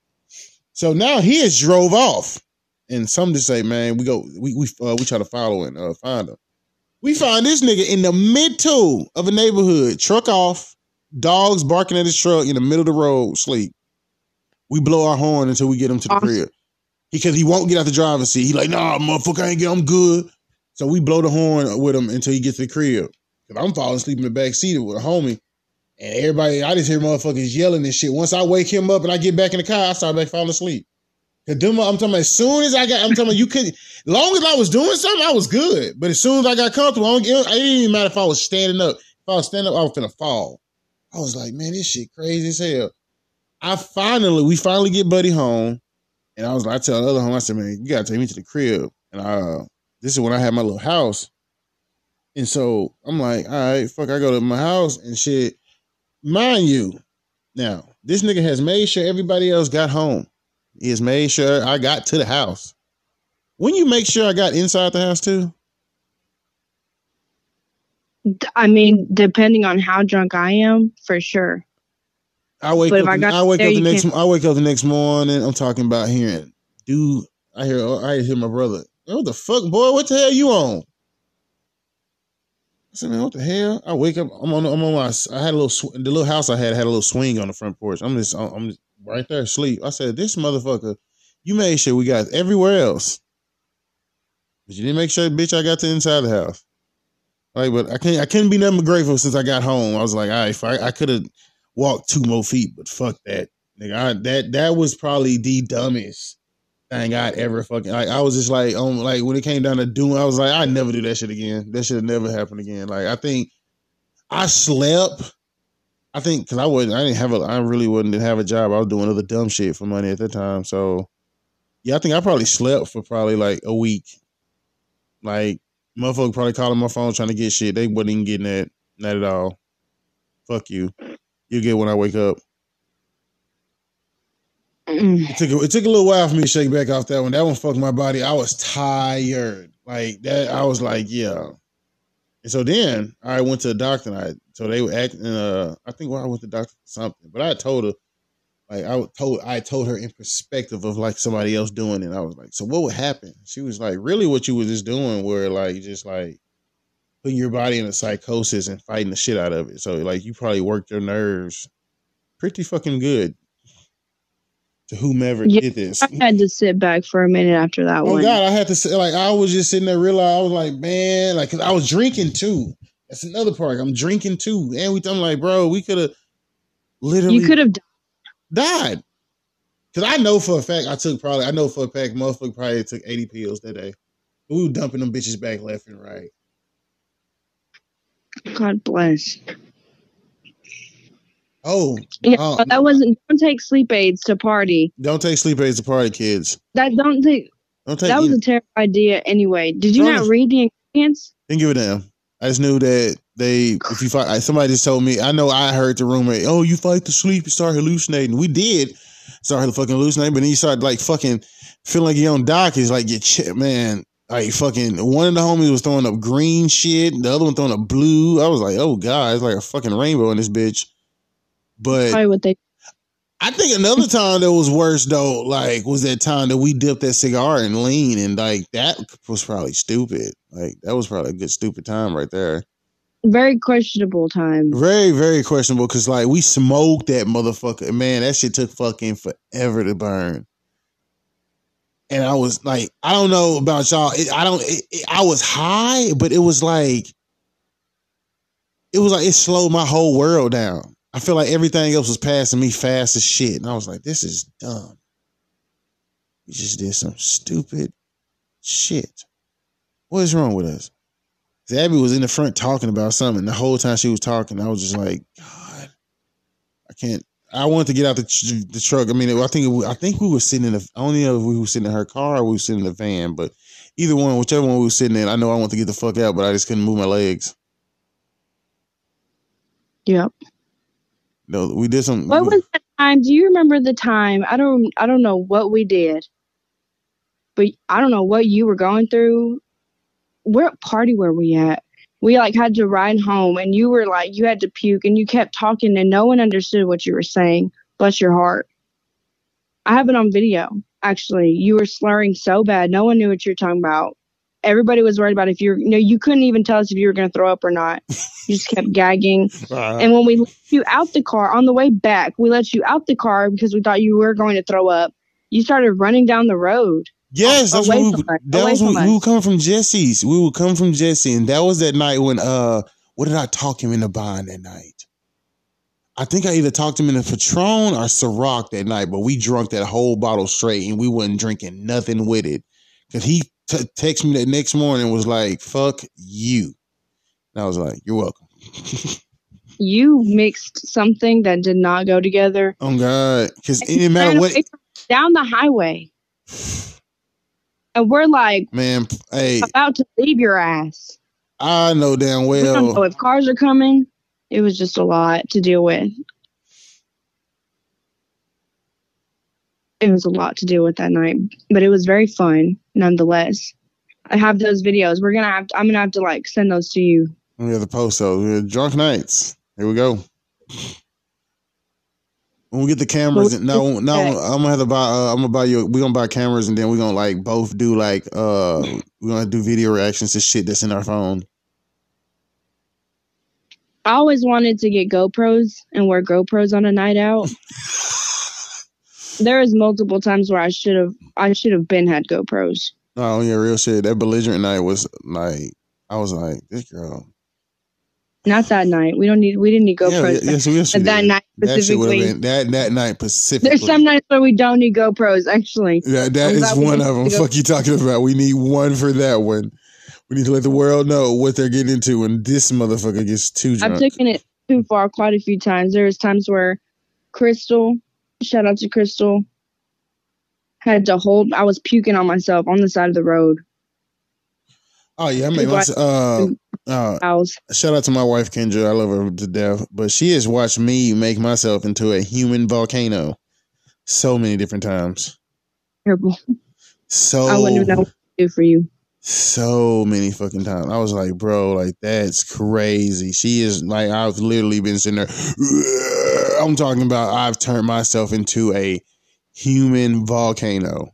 Speaker 2: So now he has drove off. And some just say, man, we go, we we uh, we try to follow and uh, find him. We find this nigga in the middle of a neighborhood, truck off, dogs barking at his truck in the middle of the road, sleep. We blow our horn until we get him to the
Speaker 3: Awesome.
Speaker 2: crib because he won't get out the driver's seat. He like, nah, motherfucker, I ain't get, I'm good. So we blow the horn with him until he gets to the crib. Cause I'm falling asleep in the back seat with a homie, and everybody, I just hear motherfuckers yelling and shit. Once I wake him up and I get back in the car, I start back falling asleep. Cause them, I'm talking about as soon as I got, I'm talking about you could, long as I was doing something, I was good. But as soon as I got comfortable, I don't, it didn't even matter if I was standing up. If I was standing up, I was gonna fall. I was like, man, this shit crazy as hell. I finally, we finally get Buddy home. And I was like, I tell the other home, I said, man, you gotta take me to the crib. And uh, this is when I had my little house. And so I'm like, all right, fuck, I go to my house and shit. Mind you, now this nigga has made sure everybody else got home. He has made sure I got to the house. When you make sure I got inside the house too,
Speaker 3: I mean, depending on how drunk I am, for sure.
Speaker 2: I wake
Speaker 3: But
Speaker 2: up.
Speaker 3: I got
Speaker 2: I wake
Speaker 3: there,
Speaker 2: up the next.
Speaker 3: can't-
Speaker 2: I wake up the next morning. I'm talking about hearing, dude. I hear. Oh, I hear my brother. What the fuck, boy? What the hell you on? I said, man, what the hell? I wake up. I'm on. I'm on my. I had a little. Sw- the little house I had had a little swing on the front porch. I'm just. I'm just right there asleep. I said, this motherfucker. You made sure we got everywhere else, but you didn't make sure, bitch. I got to inside the house. Like, but I can't. I couldn't be nothing grateful since I got home. I was like, all right, I, I could have walked two more feet, but fuck that, nigga. I, that that was probably the dumbest thing I'd ever fucking. Like, I was just like, um, like when it came down to doing, I was like, I'd never do that shit again. That should never happen again. Like, I think I slept. I think because I wasn't, I didn't have a, I really wouldn't have a job. I was doing other dumb shit for money at the time. So Yeah, I think I probably slept for probably like a week. Like motherfucker probably calling my phone trying to get shit. They wasn't even getting that. Not at all. Fuck you. You get when I wake up.
Speaker 3: Mm.
Speaker 2: It took a, it took a little while for me to shake back off that one. That one fucked my body. I was tired. Like that. I was like, yeah. And so then I went to the doctor. And I so they were acting. Uh, I think well, I went to the doctor for something, but I told her, like I told I told her in perspective of like somebody else doing it. I was like, so what would happen? She was like, really, what you was just doing, where like just like putting your body in a psychosis and fighting the shit out of it. So like you probably worked your nerves pretty fucking good to whomever
Speaker 3: Yeah,
Speaker 2: did this.
Speaker 3: I had to sit back for a minute after that
Speaker 2: Oh
Speaker 3: one.
Speaker 2: God, I had to say like I was just sitting there realize I was like, man, like 'cause I was drinking too. That's another part. I'm drinking too. And we I'm like, bro, we could have literally
Speaker 3: You could have
Speaker 2: died. Cause I know for a fact I took probably I know for a fact motherfucker probably took 80 pills that day. We were dumping them bitches back left and right.
Speaker 3: God bless.
Speaker 2: Oh,
Speaker 3: Yeah,
Speaker 2: uh,
Speaker 3: but that wasn't. Don't take sleep aids to party.
Speaker 2: don't take sleep aids to party, kids.
Speaker 3: That don't take.
Speaker 2: Don't take
Speaker 3: That was a terrible idea. Anyway, did you
Speaker 2: Don't
Speaker 3: not read the ingredients?
Speaker 2: Didn't give a damn. I just knew that they, if you fight, somebody just told me. I know I heard the rumor. Oh, you fight the sleep, you start hallucinating. We did start fucking hallucinating, but then you start like fucking feeling like you're on dock. Is like your ch- man. Like fucking one of the homies was throwing up green shit, the other one throwing up blue. I was like, oh god, it's like a fucking rainbow in this bitch. But
Speaker 3: Probably what they.
Speaker 2: I think another time that was worse though, like was that time that we dipped that cigar in lean, and like that was probably stupid. Like that was probably a good stupid time right there.
Speaker 3: Very questionable time.
Speaker 2: Very, very questionable because like we smoked that motherfucker. Man, that shit took fucking forever to burn. And I was like, I don't know about y'all. It, I don't. It, it- I was high, but it was like, it was like it slowed my whole world down. I feel like everything else was passing me fast as shit, and I was like, this is dumb. We just did some stupid shit. What is wrong with us? Abby was in the front talking about something. The whole time she was talking, I was just like, God, I can't. I wanted to get out the, tr- the truck. I mean, I think it, I think we were sitting in the. I don't know if we were sitting in her car or we were sitting in the van, but either one, whichever one we were sitting in, I know I want to get the fuck out, but I just couldn't move my legs.
Speaker 3: Yep.
Speaker 2: No, we did some.
Speaker 3: What was that time? Do you remember the time? I don't. I don't know what we did, but I don't know what you were going through. What party were we at? We like had to ride home, and you were like you had to puke, and you kept talking, and no one understood what you were saying. Bless your heart. I have it on video. Actually, you were slurring so bad, no one knew what you were talking about. Everybody was worried about if you were. No, you couldn't even tell us if you were going to throw up or not. You just kept gagging.
Speaker 2: Uh,
Speaker 3: And when we let you out the car on the way back, we let you out the car because we thought you were going to throw up. You started running down the road.
Speaker 2: Yes, that's
Speaker 3: away
Speaker 2: what we, that
Speaker 3: away
Speaker 2: was we would come from Jesse's. We would come from Jesse, and that was that night when uh, what did I talk him into buying that night? I think I either talked him into Patron or Ciroc that night, but we drunk that whole bottle straight, and we wasn't drinking nothing with it. Cause he t- texted me that next morning and was like, "Fuck you," and I was like, "You're welcome."
Speaker 3: You mixed something that did not go together.
Speaker 2: Oh God, because it didn't matter what
Speaker 3: down the highway. And we're like
Speaker 2: man. Hey,
Speaker 3: about to leave your ass.
Speaker 2: I know damn
Speaker 3: We don't know
Speaker 2: well.
Speaker 3: if cars are coming. It was just a lot to deal with. It was a lot to deal with that night, but it was very fun nonetheless. I have those videos. We're gonna have to, I'm gonna have to like send those to you.
Speaker 2: We have the post those. Drunk nights. Here we go. When we get the cameras, no, no,
Speaker 3: okay.
Speaker 2: I'm gonna have to buy. Uh, I'm gonna buy you. We gonna buy cameras, and then we are gonna like both do like uh, we gonna do video reactions to shit that's in our phone.
Speaker 3: I always wanted to get GoPros and wear GoPros on a night out. There is multiple times where I should have I should have been had GoPros.
Speaker 2: Oh yeah, real shit. That belligerent night was like, I was like, this girl.
Speaker 3: Not that night. We don't need we didn't need GoPros.
Speaker 2: yeah, yes, yes,
Speaker 3: that
Speaker 2: did.
Speaker 3: night
Speaker 2: That
Speaker 3: specifically.
Speaker 2: been that that night specifically.
Speaker 3: There's some nights where we don't need GoPros actually.
Speaker 2: Yeah, that
Speaker 3: I'm
Speaker 2: is one of them.
Speaker 3: go-
Speaker 2: Fuck you talking about? We need one for that one. We need to let the world know what they're getting into when this motherfucker gets too drunk.
Speaker 3: I've taken it too far quite a few times. There was times where Crystal, shout out to Crystal, Had to hold. I was puking on myself on the side of the road.
Speaker 2: Oh yeah, I mean,
Speaker 3: People
Speaker 2: my, uh, uh, shout out to my wife Kendra. I love her to death, but she has watched me make myself into a human volcano so many different times.
Speaker 3: terrible.
Speaker 2: So
Speaker 3: I wouldn't know do for you.
Speaker 2: so many fucking times. I was like, bro, like that's crazy. She is like, I've literally been sitting there. I'm talking about, I've turned myself into a human volcano.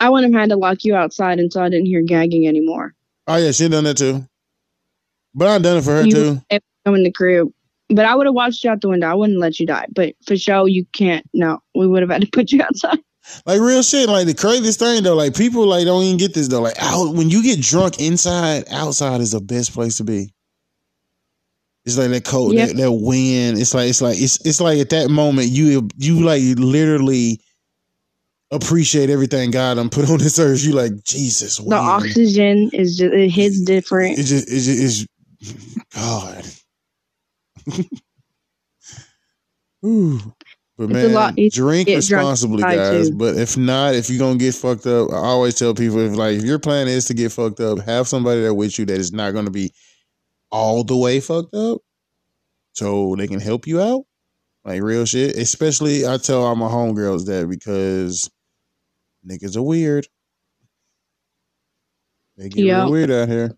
Speaker 3: I wouldn't have had to lock you outside until I didn't hear gagging anymore.
Speaker 2: Oh yeah, she done that too. But I done it for her
Speaker 3: You-
Speaker 2: too.
Speaker 3: I'm in the crib. But I would have watched you out the window. I wouldn't let you die. But for sure, you can't. No, we would have had to put you outside.
Speaker 2: Like real shit. Like the craziest thing though, like people like don't even get this though. Like out when you get drunk inside, outside is the best place to be. It's like that cold,
Speaker 3: Yeah.
Speaker 2: that, that wind. It's like it's like it's it's like at that moment you you like literally appreciate everything God done put on this earth. You like Jesus.
Speaker 3: The oxygen is just it hits different.
Speaker 2: It just it just is God. Ooh. But
Speaker 3: It's
Speaker 2: man,
Speaker 3: lot
Speaker 2: drink responsibly, guys.
Speaker 3: too.
Speaker 2: But if not, if you're gonna get fucked up, I always tell people if like if your plan is to get fucked up, have somebody there with you that is not gonna be all the way fucked up, so they can help you out. Like real shit. Especially I tell all my homegirls that because niggas are weird. They get
Speaker 3: Yeah.
Speaker 2: real weird out here.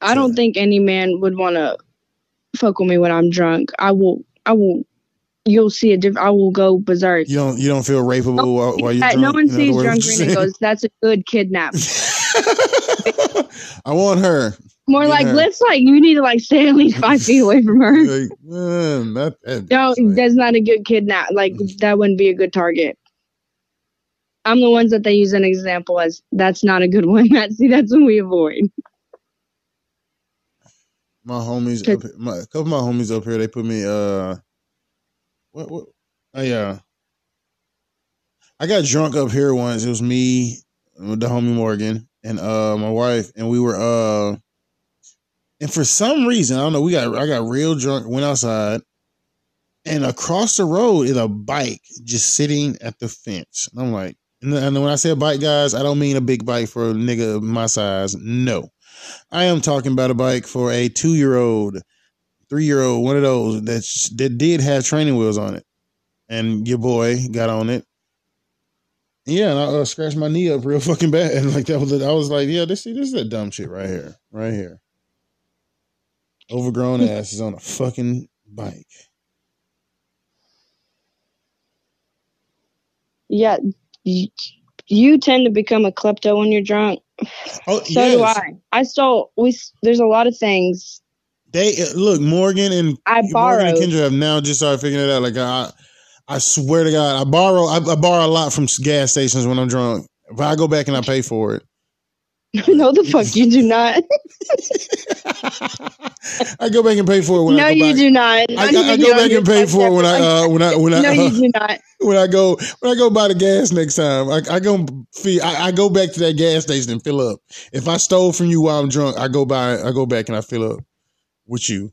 Speaker 3: I don't think any man would want to fuck with me when I'm drunk. I will. I will. You'll see a different. I will go berserk.
Speaker 2: You don't you don't feel rapeable oh, while, while you're drunk.
Speaker 3: no one sees drunk green and goes, "That's a good kidnap."
Speaker 2: I want her.
Speaker 3: More like, let's like you need to like stay at least five feet away from her.
Speaker 2: Like.
Speaker 3: No, that's not a good kidnap. Like mm. that wouldn't be a good target. I'm the ones that they use an example as that's not a good one. That's see, that's what we avoid.
Speaker 2: my homies, up, my a couple of my homies up here, they put me. Uh, what? What? Oh yeah. I got drunk up here once. It was me, with the homie Morgan, and uh my wife, and we were uh, and for some reason I don't know, we got I got real drunk, went outside, and across the road is a bike just sitting at the fence. And I'm like, and when I say a bike, guys, I don't mean a big bike for a nigga my size. No, I am talking about a bike for a two year old, three year old, one of those that that did have training wheels on it, and your boy got on it. Yeah, and I uh, scratched my knee up real fucking bad, and like that was I was like, yeah, this see, this is that dumb shit right here, right here. Overgrown ass is on a fucking bike.
Speaker 3: Yeah, you, you tend to become a klepto when you're drunk.
Speaker 2: Oh,
Speaker 3: So do I. I stole. We there's a lot of things
Speaker 2: They uh, look Morgan and
Speaker 3: I
Speaker 2: Morgan and
Speaker 3: borrowed.
Speaker 2: Kendra have now just started figuring it out. Like I, I swear to God, I borrow I, I borrow a lot from gas stations when I'm drunk. But I go back and I pay for it.
Speaker 3: no, the fuck you do not.
Speaker 2: I go back and pay for it when
Speaker 3: no,
Speaker 2: I go
Speaker 3: you do not.
Speaker 2: I, I, I go back and pay for it when I uh, when I when I
Speaker 3: no,
Speaker 2: uh,
Speaker 3: you do not.
Speaker 2: when I go when I go buy the gas next time. I, I go fee, I, I go back to that gas station and fill up. If I stole from you while I'm drunk, I go by I go back and I fill up with you.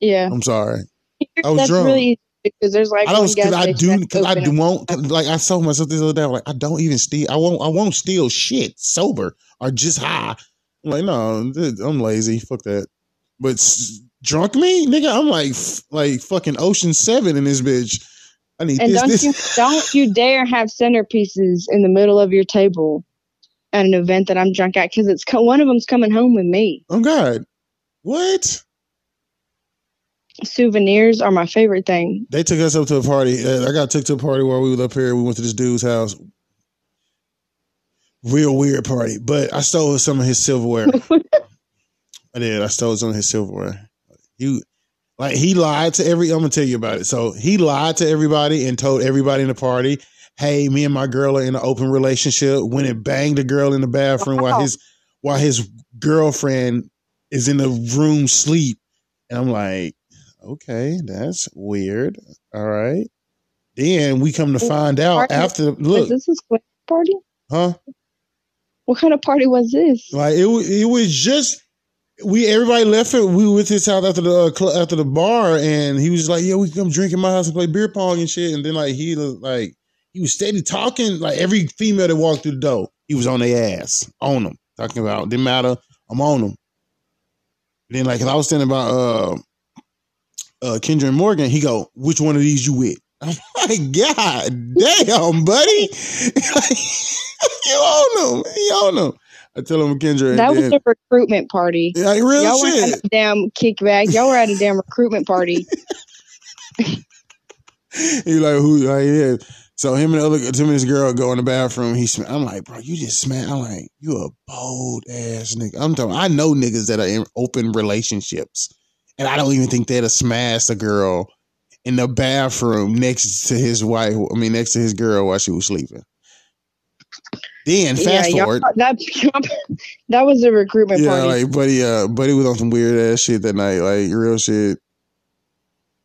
Speaker 3: Yeah,
Speaker 2: I'm sorry. I was
Speaker 3: that's
Speaker 2: drunk.
Speaker 3: really because there's like
Speaker 2: I don't. Cause I do. Cause I do won't. Like I told myself this other day. I'm like I don't even steal. I won't. I won't steal shit sober or just high. I'm like no, dude, I'm lazy. Fuck that. But drunk me, nigga. I'm like f- like fucking Ocean Seven in this bitch. I need
Speaker 3: And
Speaker 2: this.
Speaker 3: don't
Speaker 2: this.
Speaker 3: you don't you dare have centerpieces in the middle of your table at an event that I'm drunk at because it's co- one of them's coming home with me.
Speaker 2: Oh God, what?
Speaker 3: Souvenirs are my favorite thing.
Speaker 2: They took us up to a party. Uh, I got took to a party while we was up here. We went to this dude's house. Real weird party, but I stole some of his silverware. I did. I stole some of his silverware. You like he lied to every. I'm gonna tell you about it. So he lied to everybody and told everybody in the party, "Hey, me and my girl are in an open relationship." Went and banged a girl in the bathroom while his while his girlfriend is in the room sleep. And I'm like, okay, that's weird. All right. Then we come to find out
Speaker 3: Party-
Speaker 2: after. Look,
Speaker 3: this is a square party?
Speaker 2: huh?
Speaker 3: What kind of party was this?
Speaker 2: Like it, it was just we everybody left it. We to his house after the uh, after the bar, and he was like, "Yeah, we come drink in my house and play beer pong and shit." And then like he like he was steady talking. Like every female that walked through the door, he was on their ass, on them, talking about didn't matter. I'm on them. Then like, I was standing about uh, uh, Kendra and Morgan. He go, which one of these you with? I'm like, God damn, buddy, you on them, you on them. I tell him Kendra.
Speaker 3: That was a recruitment party.
Speaker 2: like real
Speaker 3: Y'all were
Speaker 2: shit.
Speaker 3: at a damn kickback. Y'all were at a damn recruitment party.
Speaker 2: he like who like yeah. So him and the other him and this girl go in the bathroom. He sm- I'm like, bro, you just smack. I'm like, you a bold ass nigga. I'm talking. I know niggas that are in open relationships, and I don't even think they'd have smashed a girl in the bathroom next to his wife. I mean, next to his girl while she was sleeping. Then fast
Speaker 3: yeah,
Speaker 2: forward.
Speaker 3: that that was a recruitment
Speaker 2: Yeah,
Speaker 3: party.
Speaker 2: like buddy, uh, buddy was on some weird ass shit that night, like real shit.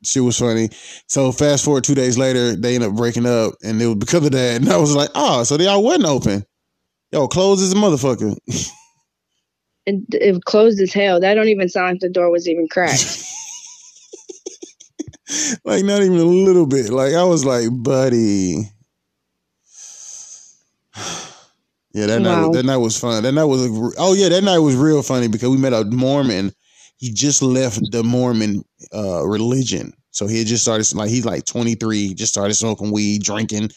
Speaker 2: Shit was funny. So fast forward two days later, they ended up breaking up, and it was because of that. And I was like, oh, so they all wasn't open. Yo, closed as a motherfucker.
Speaker 3: it, it closed as hell. That don't even sound like the door was even cracked.
Speaker 2: like not even a little bit. Like I was like, buddy. Yeah, that night that night was fun. That night was a, oh yeah, that night was real funny because we met a Mormon. He just left the Mormon uh, religion, so he had just started like he's like twenty three, just started smoking weed, drinking.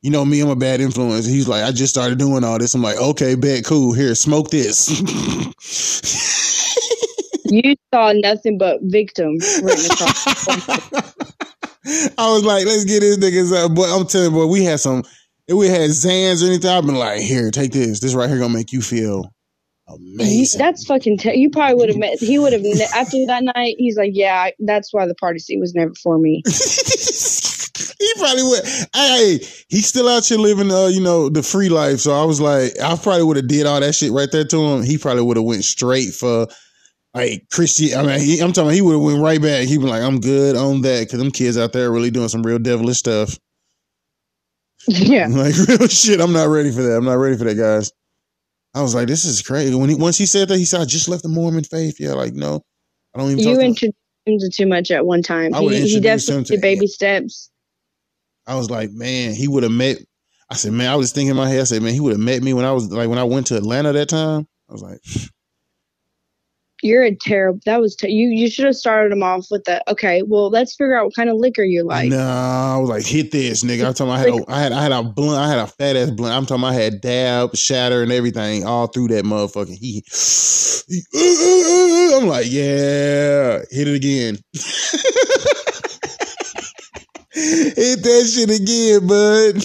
Speaker 2: You know me, I'm a bad influence. He's like, I just started doing all this. I'm like, okay, bet, cool. Here, smoke this.
Speaker 3: you saw nothing but victim written across.
Speaker 2: I was like, let's get this niggas up. Boy, I'm telling you, boy, we had some, if we had Xans or anything, I've been like, here, take this. This right here gonna make you feel amazing.
Speaker 3: that's fucking. Te- you probably would have met. He would have ne- after that night. He's like, yeah, that's why the party seat was never for me.
Speaker 2: he probably would. Hey, he's still out here living, uh, you know, the free life. So I was like, I probably would have did all that shit right there to him. He probably would have went straight for like Christian. I mean, he, I'm talking. He would have went right back. He'd be like, I'm good on that because them kids out there are really doing some real devilish stuff.
Speaker 3: yeah,
Speaker 2: Like real shit. I'm not ready for that. I'm not ready for that, guys. I was like, this is crazy. When he once he said that, he said, I just left the Mormon faith. Yeah, like no, I don't even.
Speaker 3: you introduced him to too much at one time.
Speaker 2: I would
Speaker 3: He, he definitely baby steps.
Speaker 2: I was like, man, he would have met. I said, man, I was thinking in my head. I said, man, he would have met me when I was like when I went to Atlanta that time. I was like,
Speaker 3: You're a terrible. That was te- you. You should have started him off with the okay. Well, let's figure out what kind of liquor you like.
Speaker 2: nah. I was like, hit this, nigga. I'm talking. I had, a, I had, I had a blunt. I had a fat ass blunt. I'm talking. I had dab, shatter, and everything all through that motherfucker. He, he uh, uh, uh, I'm like, yeah, hit it again. hit that shit again, bud.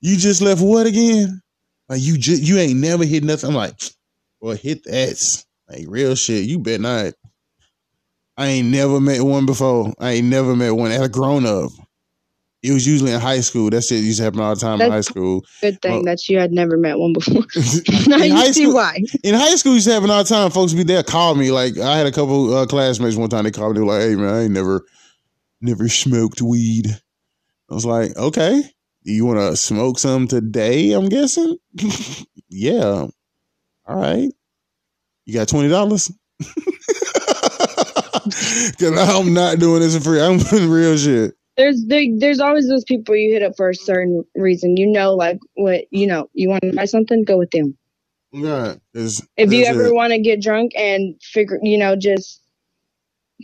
Speaker 2: You just left what again? Like you just you ain't never hit nothing. I'm like, well, hit that. Like real shit. You bet not. I ain't never met one before. I ain't never met one as a grown up. It was usually in high school. That shit used to happen all the time in high school.
Speaker 3: Good thing
Speaker 2: Well-
Speaker 3: that you had never met one before. now you see
Speaker 2: school,
Speaker 3: why.
Speaker 2: in high school, used to happen all the time. Folks be there, call me. Like I had a couple uh, classmates one time. They called me. They were like, "Hey man, I ain't never, never smoked weed." I was like, "Okay, you want to smoke some today?" I'm guessing. yeah. All right. You got twenty dollars? Because I'm not doing this for free. I'm doing real shit.
Speaker 3: There's there, there's always those people you hit up for a certain reason. You know, like what you know. You want to buy something, go with them.
Speaker 2: Yeah.
Speaker 3: If you ever want to get drunk and figure, you know, just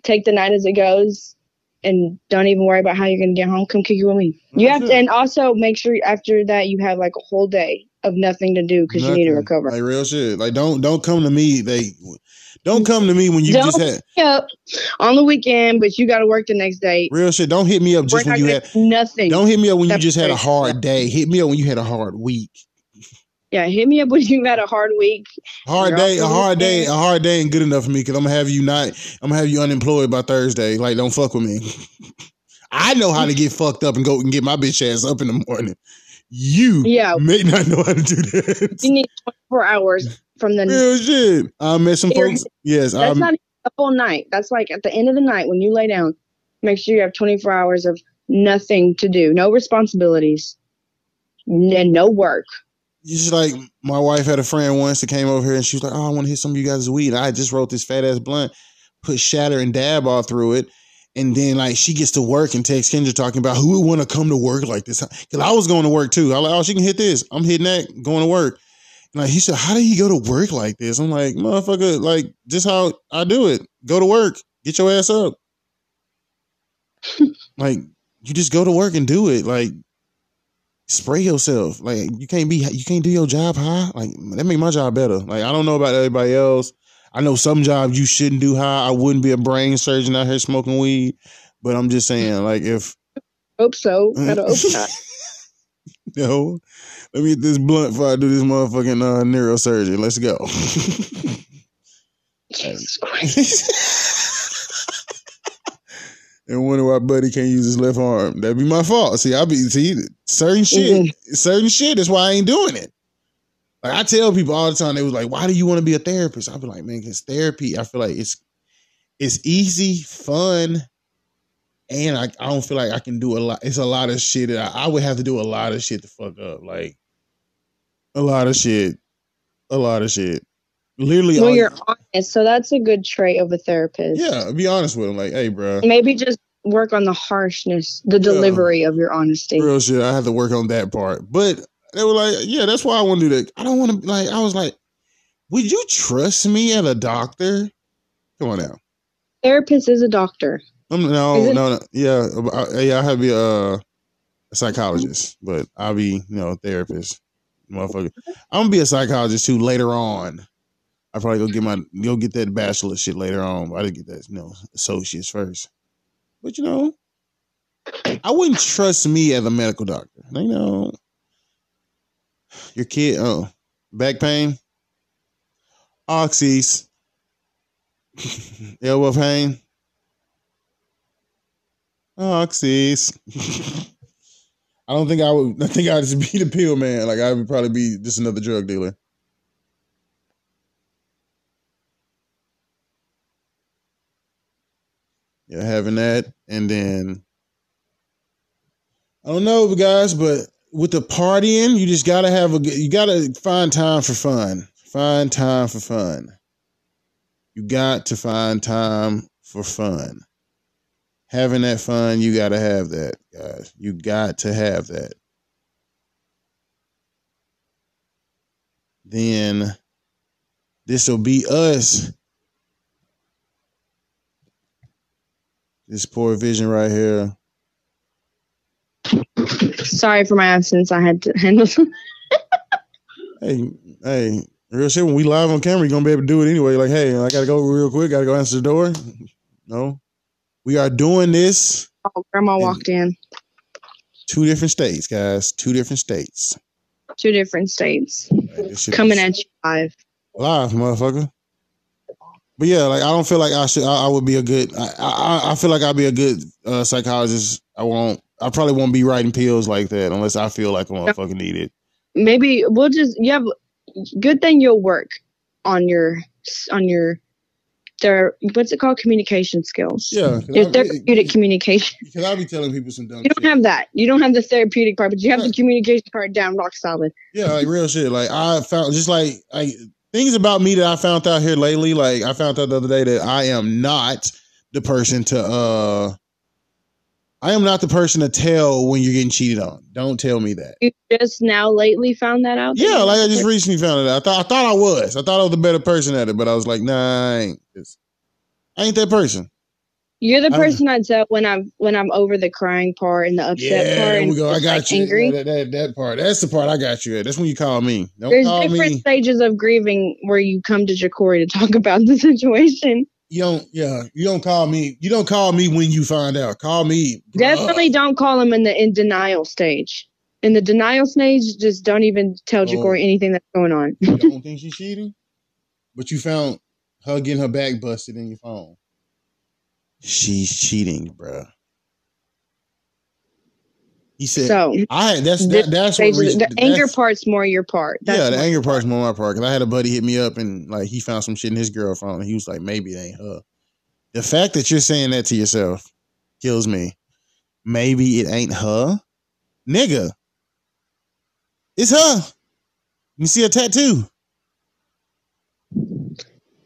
Speaker 3: take the night as it goes, and don't even worry about how you're gonna get home. Come kick it with me. You
Speaker 2: That's
Speaker 3: have to,
Speaker 2: it.
Speaker 3: and also make sure after that you have like a whole day of nothing to do because you need to recover.
Speaker 2: Like real shit. Like don't don't come to me. They don't come to me when you
Speaker 3: Don't-
Speaker 2: just had
Speaker 3: Yep, on the weekend, but you got to work the next day.
Speaker 2: real shit. Don't hit me up
Speaker 3: We're
Speaker 2: just when you had.
Speaker 3: nothing.
Speaker 2: Don't hit me up when you just had a hard day. Hit me up when you had a hard week.
Speaker 3: Yeah, hit me up when you had a hard week.
Speaker 2: Hard day, a hard day, a hard day ain't good enough for me because I'm gonna have you not. I'm gonna have you unemployed by Thursday. Like, don't fuck with me. I know how to get fucked up and go and get my bitch ass up in the morning. You
Speaker 3: Yeah.
Speaker 2: may not know how to do that.
Speaker 3: You need 24 hours from the.
Speaker 2: Real shit. I met some folks. Yes,
Speaker 3: That's
Speaker 2: I'm,
Speaker 3: not a full night. That's like at the end of the night when you lay down. Make sure you have 24 hours of nothing to do, no responsibilities, and no work.
Speaker 2: It's just like my wife had a friend once that came over here and she was like, "Oh, I want to hit some of you guys' weed." I just wrote this fat ass blunt, put shatter and dab all through it, And then like she gets to work and takes Kendra talking about who would want to come to work like this. Cause I was going to work too. I like, oh, she can hit this. I'm hitting that, going to work. And like he said, how did he go to work like this? I'm like, motherfucker, like just how I do it. Go to work, get your ass up. like you just go to work and do it. Like spray yourself. Like you can't be, you can't do your job high. Like that make my job better. Like I don't know about everybody else. I know some jobs you shouldn't do high. I wouldn't be a brain surgeon out here smoking weed, but I'm just saying, like, if
Speaker 3: hope so, hope not.
Speaker 2: no, let me get this blunt before I do this motherfucking uh, neurosurgery. Let's go.
Speaker 3: Jesus Christ.
Speaker 2: and wonder why Buddy can't use his left arm. That'd be my fault. See, I be see certain shit, mm-hmm. certain shit. That's why I ain't doing it. Like I tell people all the time, they was like, "Why do you want to be a therapist?" I'd be like, "Man, because therapy, I feel like it's it's easy, fun, and I, I don't feel like I can do a lot. It's a lot of shit that I, I would have to do a lot of shit to fuck up, like a lot of shit, a lot of shit. Literally,
Speaker 3: well, you're honest, so that's a good trait of a therapist.
Speaker 2: Yeah, be honest with them, like, "Hey, bro,
Speaker 3: maybe just work on the harshness, the delivery yeah, of your honesty."
Speaker 2: Real shit. I have to work on that part, but they were like, yeah, that's why I want to do that. I don't want to like. I was like, would you trust me as a doctor? Come on now.
Speaker 3: Therapist is a doctor.
Speaker 2: Um, no, no, no, yeah, yeah. I have to be a, a psychologist, but I'll be, you know, a therapist, motherfucker. I'm gonna be a psychologist too later on. I probably go get my go get that bachelor shit later on. I didn't get that, you know, associates first. But you know, I wouldn't trust me as a medical doctor. You know, your kid, oh, back pain, oxys, elbow pain, oxys. I don't think I would. I think I'd just be the pill man. Like I would probably be just another drug dealer. Yeah, having that, and then I don't know, guys, but with the partying, you just gotta have a you gotta find time for fun. Find time for fun. You got to find time for fun. Having that fun, you gotta have that, guys. You got to have that. Then this will be us. This poor vision right here
Speaker 3: Sorry for my absence. I had to handle.
Speaker 2: hey, hey, real shit. When we live on camera, you're gonna be able to do it anyway. Like, hey, I gotta go real quick. Gotta go answer the door. No, we are doing this.
Speaker 3: Oh, grandma walked in.
Speaker 2: Two different states, guys. Two different states.
Speaker 3: Two different states. Coming at you live.
Speaker 2: Live, motherfucker. But yeah, like I don't feel like I should. I, I would be a good. I, I, I feel like I'd be a good uh, psychologist. I won't. I probably won't be writing pills like that unless I feel like i'm a motherfucker need it.
Speaker 3: Maybe we'll just you have good thing you'll work on your on your their what's it called communication skills.
Speaker 2: Yeah,
Speaker 3: your therapeutic communication.
Speaker 2: Because I'll be telling people some dumb.
Speaker 3: You don't
Speaker 2: shit.
Speaker 3: have that. You don't have the therapeutic part, but you have the communication part down rock solid.
Speaker 2: Yeah, like real shit. Like I found just like I things about me that I found out here lately. Like I found out the other day that I am not the person to uh I am not the person to tell when you're getting cheated on. Don't tell me that.
Speaker 3: You just now lately found that out?
Speaker 2: Yeah, like I just recently found it out. I thought I thought I was. I thought I was the better person at it, but I was like, nah, I ain't. I ain't that person.
Speaker 3: You're the person I, would tell when I'm when I'm over the crying part and the upset
Speaker 2: yeah,
Speaker 3: part.
Speaker 2: Yeah,
Speaker 3: we
Speaker 2: go. I got
Speaker 3: like
Speaker 2: you.
Speaker 3: Angry.
Speaker 2: That, that, that part. That's the part I got you at. That's when you call me. Don't
Speaker 3: There's
Speaker 2: call
Speaker 3: different
Speaker 2: me.
Speaker 3: stages of grieving where you come to Jacory to talk about the situation
Speaker 2: you don't yeah you don't call me you don't call me when you find out. Call me.
Speaker 3: Definitely uh, don't call him in the in denial stage. In the denial stage just don't even tell oh, anything that's going on.
Speaker 2: You don't think she's cheating? But you found her getting her back busted in your phone. She's cheating bruh he said, "So I that's that, that's what
Speaker 3: re- the anger part's more your part.
Speaker 2: That's yeah, the anger part's more my part because I had a buddy hit me up and like he found some shit in his girl phone and he was like, maybe it ain't her. The fact that you're saying that to yourself kills me. Maybe it ain't her, nigga. It's her. You see a tattoo.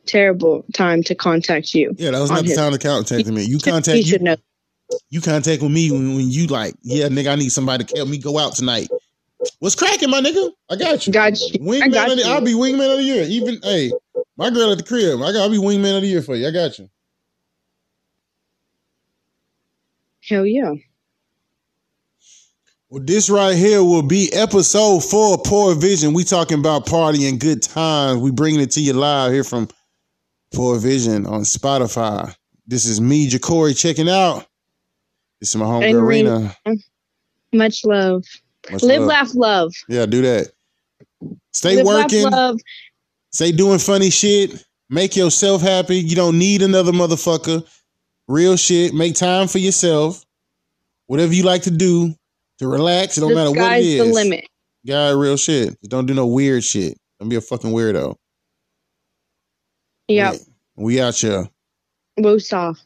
Speaker 3: terrible time to contact you.
Speaker 2: Yeah, that was not the time to contact me. You
Speaker 3: You
Speaker 2: contact you,
Speaker 3: should know.
Speaker 2: You contact with me when, when you like, yeah, nigga, I need somebody to help me go out tonight. What's cracking, my nigga? I got you.
Speaker 3: Got you.
Speaker 2: Wingman
Speaker 3: got
Speaker 2: the. I'll be wingman of the year. Even hey, my girl at the crib. I got I'll be wingman of the year for you. I got you.
Speaker 3: Hell yeah.
Speaker 2: Well, this right here will be episode four of Poor Vision. We talking about party and good times. We bringing it to you live here from Poor Vision on Spotify. This is me, Jacory, checking out. This is my homegirl,
Speaker 3: Rena. Much love.
Speaker 2: Much
Speaker 3: Live,
Speaker 2: love.
Speaker 3: laugh, love.
Speaker 2: Yeah, do that. Stay
Speaker 3: Live,
Speaker 2: working.
Speaker 3: laugh, love.
Speaker 2: Stay doing funny shit. Make yourself happy. You don't need another motherfucker. Real shit. Make time for yourself. Whatever you like to do to relax. It don't
Speaker 3: the
Speaker 2: matter what
Speaker 3: sky's the limit.
Speaker 2: Guy, real shit. Just don't do no weird shit. Don't be a fucking weirdo.
Speaker 3: Yep.
Speaker 2: We, we out here.
Speaker 3: Woosah.